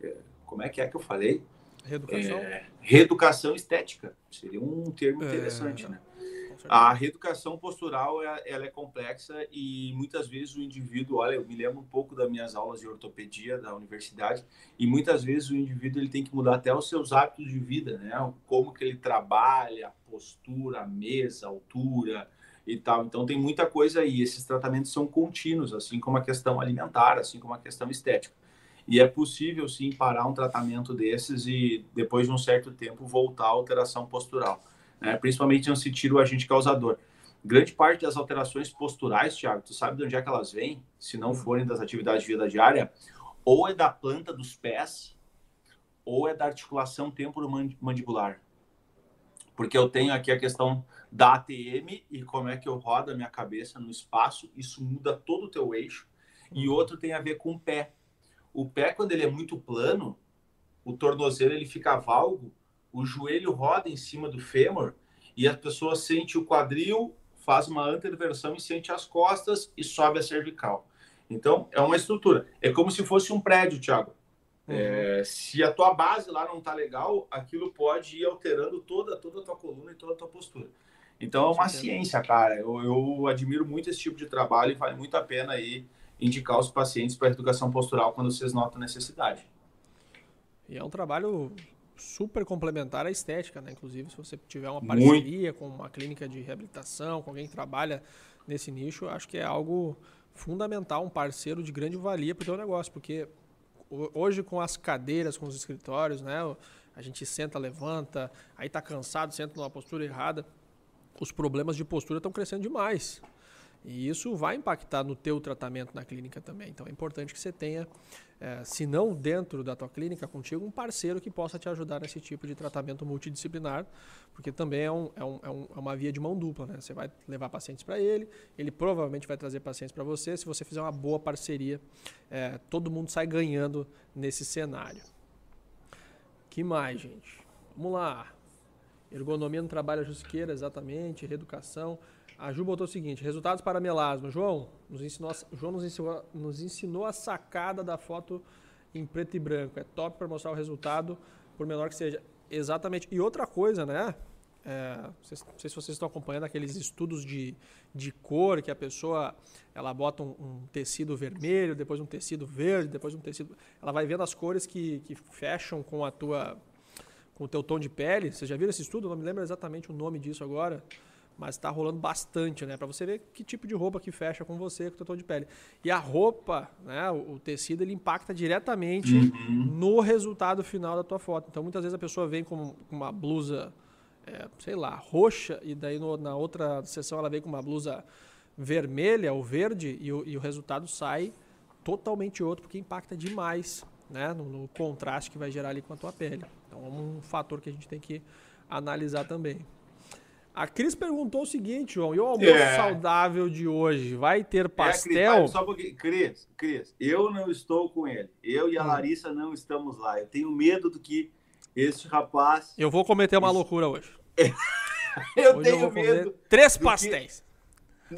é, como é que é que eu falei? Reeducação? É, reeducação estética, seria um termo é, interessante, é, né? A reeducação postural ela é complexa e muitas vezes o indivíduo, olha, eu me lembro um pouco das minhas aulas de ortopedia da universidade e muitas vezes o indivíduo ele tem que mudar até os seus hábitos de vida, né? Como que ele trabalha, a postura, a mesa, a altura e tal. Então tem muita coisa aí. Esses tratamentos são contínuos, assim como a questão alimentar, assim como a questão estética. E é possível sim parar um tratamento desses e depois de um certo tempo voltar à alteração postural né? principalmente não se tira o agente causador. Grande parte das alterações posturais, Thiago, tu sabe de onde é que elas vêm, se não hum. forem das atividades de vida diária, ou é da planta dos pés, ou é da articulação temporomandibular. Porque eu tenho aqui a questão da ATM e como é que eu rodo a minha cabeça no espaço, isso muda todo o teu eixo. E uhum. outro tem a ver com o pé. O pé, quando ele é muito plano, o tornozelo ele fica valgo o joelho roda em cima do fêmur e a pessoa sente o quadril, faz uma anteroversão e sente as costas e sobe a cervical. Então, é uma estrutura. É como se fosse um prédio, Thiago. Uhum. É, se a tua base lá não está legal, aquilo pode ir alterando toda, toda a tua coluna e toda a tua postura. Então, é uma ciência, cara. Eu, eu admiro muito esse tipo de trabalho e vale muito a pena aí indicar os pacientes para educação postural quando vocês notam necessidade. E é um trabalho super complementar à estética, né? Inclusive, se você tiver uma parceria Muito. com uma clínica de reabilitação, com alguém que trabalha nesse nicho, acho que é algo fundamental, um parceiro de grande valia para o teu negócio, porque hoje com as cadeiras, com os escritórios, né? A gente senta, levanta, aí tá cansado, senta numa postura errada. Os problemas de postura estão crescendo demais. E isso vai impactar no teu tratamento na clínica também. Então é importante que você tenha, é, se não dentro da tua clínica contigo, um parceiro que possa te ajudar nesse tipo de tratamento multidisciplinar, porque também é, um, é, um, é, é uma via de mão dupla. Né? Você vai levar pacientes para ele, ele provavelmente vai trazer pacientes para você. Se você fizer uma boa parceria, é, todo mundo sai ganhando nesse cenário. que mais, gente? Vamos lá. Ergonomia no trabalho ajusqueira, exatamente, reeducação. A Ju botou o seguinte: resultados para melasma. João, nos ensinou, João nos ensinou, nos ensinou a sacada da foto em preto e branco. É top para mostrar o resultado, por menor que seja. Exatamente. E outra coisa, né? É, não sei se vocês estão acompanhando aqueles estudos de, de cor que a pessoa ela bota um, um, tecido vermelho, depois um tecido verde, depois um tecido. Ela vai vendo as cores que, que fecham com a tua com o teu tom de pele. Vocês já viram esse estudo? Não me lembro exatamente o nome disso agora mas está rolando bastante, né? Para você ver que tipo de roupa que fecha com você, com o teu tom de pele. E a roupa, né? O, tecido, ele impacta diretamente uhum. no resultado final da tua foto. Então, muitas vezes a pessoa vem com uma blusa é, sei lá, roxa, e daí no, na outra sessão ela vem com uma blusa vermelha ou verde, e o, e o resultado sai totalmente outro, porque impacta demais né, no, no, contraste que vai gerar ali com a tua pele. Então é um fator que a gente tem que analisar também. A Cris perguntou o seguinte, João, e o almoço é. saudável de hoje? Vai ter pastel? É, Cris, só um pouquinho. Cris, Cris, eu não estou com ele. Eu e a hum. Larissa não estamos lá. Eu tenho medo do que este rapaz. Eu vou cometer uma loucura hoje. eu hoje tenho eu medo. Três pastéis. Que...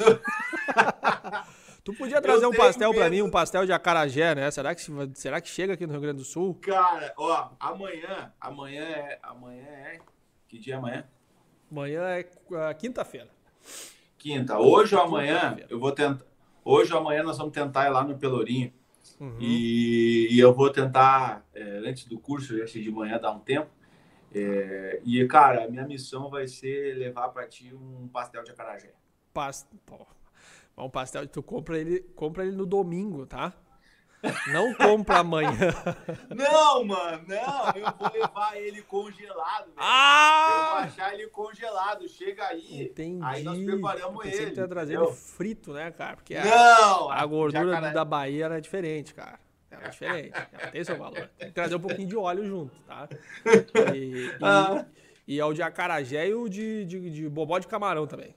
tu podia trazer um pastel para mim, um pastel de acarajé, né? Será que, será que chega aqui no Rio Grande do Sul? Cara, ó, amanhã, amanhã é, amanhã é, que dia é amanhã? Amanhã é uh, quinta-feira. Quinta. Hoje ou amanhã, eu vou tentar. Hoje ou amanhã nós vamos tentar ir lá no Pelourinho. Uhum. E, e, eu vou tentar, é, antes do curso, já de manhã, dar um tempo. É, e, cara, a minha missão vai ser levar para ti um pastel de acarajé. Pas... Pô, um pastel, tu compra ele, compra ele no domingo, tá? Não compra amanhã. Não, mano, não. Eu vou levar ele congelado. Velho. Ah! Eu vou achar ele congelado. Chega aí. Entendi. Aí nós preparamos ele. Você ia trazer ele frito, né, cara? Porque não, a, a gordura jacaré... da Bahia era diferente, cara. Era diferente. Ela tem seu valor. Tem que trazer um pouquinho de óleo junto, tá? E, e, ah. e é o de acarajé e o de, de, de bobó de camarão também.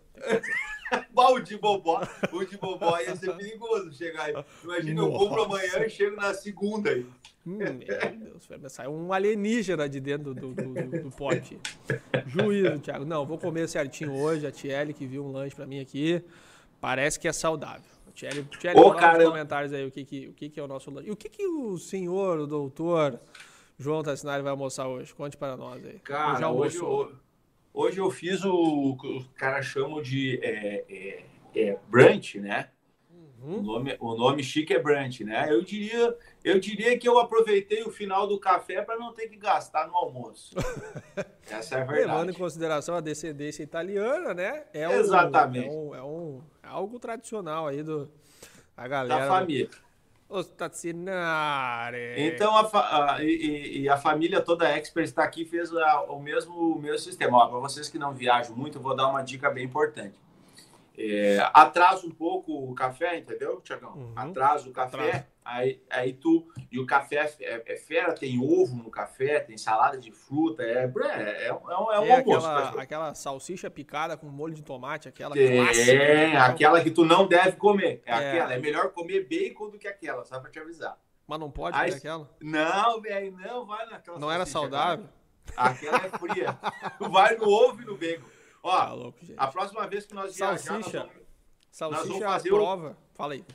O de bobó, o de bobó ia ser perigoso chegar aí. Imagina, Nossa. eu compro amanhã e chego na segunda aí. Hum, meu Deus, sair um alienígena de dentro do, do, do, do pote. Juízo, Thiago. Não, vou comer certinho hoje. A Tiele que viu um lanche pra mim aqui. Parece que é saudável. Tiele, Tiele Ô, nos comentários aí o que, que, o que, que é o nosso lanche. E o que, que o senhor, o doutor João Tassinari vai almoçar hoje? Conte para nós aí. Cara, já hoje, Hoje eu fiz o que os caras chamam de é, é, é brunch, né? Uhum. O, nome, o nome chique é brunch, né? Eu diria, eu diria que eu aproveitei o final do café para não ter que gastar no almoço. Essa é a verdade. Levando em consideração a descendência italiana, né? É Exatamente. Um, é, um, é, um, é algo tradicional aí do, a galera. Da família. Ostacinare. Então, a, a e, e, a família toda expert está aqui fez a, o, mesmo, o mesmo sistema. Para vocês que não viajam muito, eu vou dar uma dica bem importante. É, atrasa um pouco o café, entendeu, Tiagão? Uhum. Atrasa o café, aí, aí tu. E o café é, é, fera, tem ovo no café, tem salada de fruta, é, é, é, um, é um é almoço. Aquela, aquela, salsicha picada com molho de tomate, aquela clássica. É, aquela que tu não deve comer. É, é, aquela. É melhor comer bacon do que aquela, só pra te avisar. Mas não pode comer aquela? Não, velho, não vai naquela. Não era saudável? Cara. Aquela é fria. vai no ovo e no bacon. Ó, tá louco, a próxima vez que nós. Salsicha, nós vamos, salsicha nós vamos fazer prova. O, Fala aí.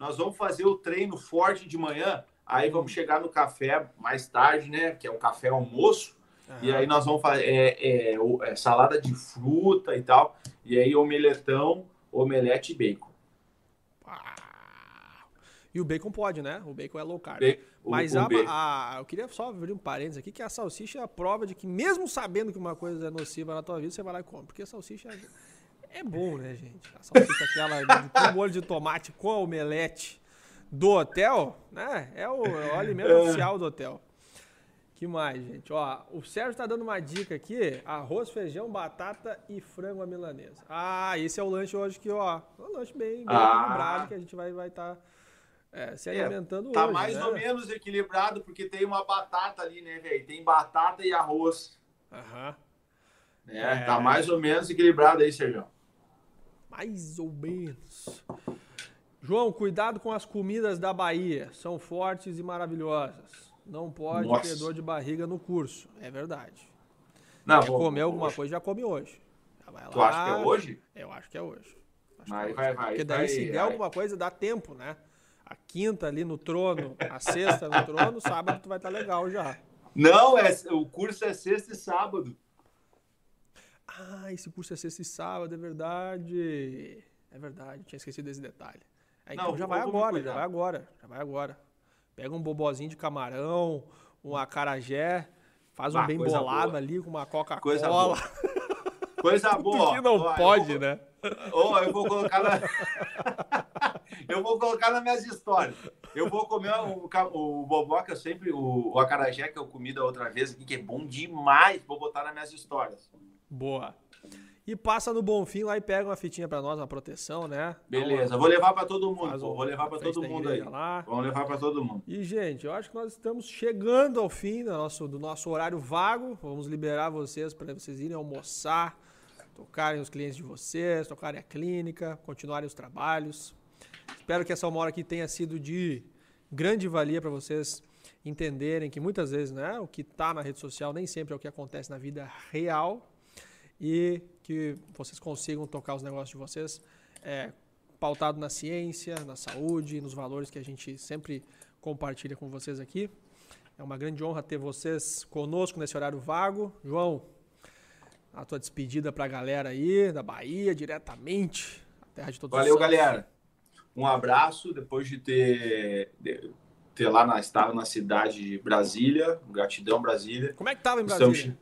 Nós vamos fazer o treino forte de manhã, aí hum. vamos chegar no café mais tarde, né? Que é o café almoço. E aí nós vamos fazer é, é, é, salada de fruta e tal. E aí omeletão, omelete e bacon. E o bacon pode, né? O bacon é low carb. Be Mas a, a, eu queria só abrir um parênteses aqui, que a salsicha é a prova de que mesmo sabendo que uma coisa é nociva na tua vida, você vai lá e come. Porque a salsicha é, é bom, né, gente? A salsicha aquela com molho de tomate com omelete do hotel, né? É o, é o alimento é. oficial do hotel. Que mais, gente? Ó, o Sérgio tá dando uma dica aqui: arroz, feijão, batata e frango à milanesa. Ah, esse é o lanche hoje que, ó, é um lanche bem, bem ah. equilibrado que a gente vai estar tá é, se é, alimentando é, tá hoje, mais né? ou menos equilibrado, porque tem uma batata ali, né, velho? Tem batata e arroz. Aham. É, é, tá mais ou menos equilibrado aí, Sérgio. Mais ou menos. João, cuidado com as comidas da Bahia. São fortes e maravilhosas. Não pode Nossa. ter dor de barriga no curso. É verdade. Não, vou, comer alguma hoje. coisa, já come hoje. Já vai lá. Tu acha que é hoje? Eu acho que é hoje. Acho Mas é hoje. vai, vai. Porque daí, vai, se der alguma coisa, dá tempo, né? a quinta ali no trono, a sexta no trono, sábado tu vai estar tá legal já. Não, é, o curso é sexta e sábado. Ah, esse curso é sexta e sábado, é verdade. É verdade, tinha esquecido desse detalhe. É, então Não, já vai agora, já vai agora, já vai agora. Pega um bobozinho de camarão, um acarajé, faz um ah, bem bolado boa. ali com uma Coca-Cola. Coisa boa. Coisa boa. que não pode, vou... né? Ou oh, eu vou colocar na... eu vou colocar nas minhas histórias. Eu vou comer o, o boboca sempre, o, o acarajé que eu comi da outra vez aqui, que é bom demais. Vou botar nas minhas histórias. Boa. E passa no Bonfim lá e pega uma fitinha para nós, uma proteção, né? Beleza, vou levar para todo mundo. Um, vou levar para todo mundo aí. Lá. Vamos levar para todo mundo. E, gente, eu acho que nós estamos chegando ao fim do nosso, do nosso horário vago. Vamos liberar vocês para vocês irem almoçar, tocarem os clientes de vocês, tocarem a clínica, continuarem os trabalhos. Espero que essa uma hora aqui tenha sido de grande valia para vocês entenderem que muitas vezes né, o que está na rede social nem sempre é o que acontece na vida real e que vocês consigam tocar os negócios de vocês é, pautado na ciência, na saúde, nos valores que a gente sempre compartilha com vocês aqui. É uma grande honra ter vocês conosco nesse horário vago. João, a tua despedida para a galera aí da Bahia, diretamente, a terra de todos Valeu, galera. Um abraço depois de ter, de ter lá na, estava na cidade de Brasília, gratidão Brasília. Como é que tava em Brasília? Estamos,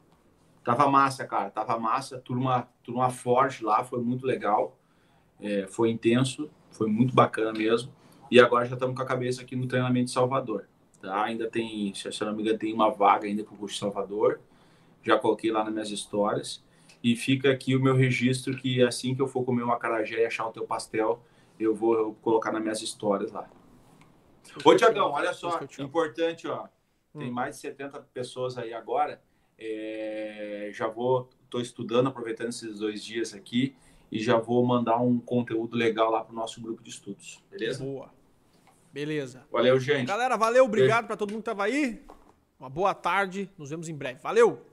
Tava massa, cara. Tava massa. Turma, turma forte lá, foi muito legal. É, foi intenso, foi muito bacana mesmo. E agora já estamos com a cabeça aqui no treinamento de Salvador. Tá? Ainda tem, se a não me engano, tem uma vaga ainda para o curso de Salvador. Já coloquei lá nas minhas histórias. E fica aqui o meu registro que assim que eu for comer uma carajé e achar o teu pastel, eu vou colocar nas minhas histórias lá. Ô, Tiagão, olha só, importante, ó. Tem hum. mais de 70 pessoas aí agora. É, já vou, estou estudando, aproveitando esses dois dias aqui e já vou mandar um conteúdo legal lá para o nosso grupo de estudos. Beleza? Boa. Beleza. Valeu, gente. Galera, valeu. Obrigado para todo mundo que estava aí. Uma boa tarde. Nos vemos em breve. Valeu!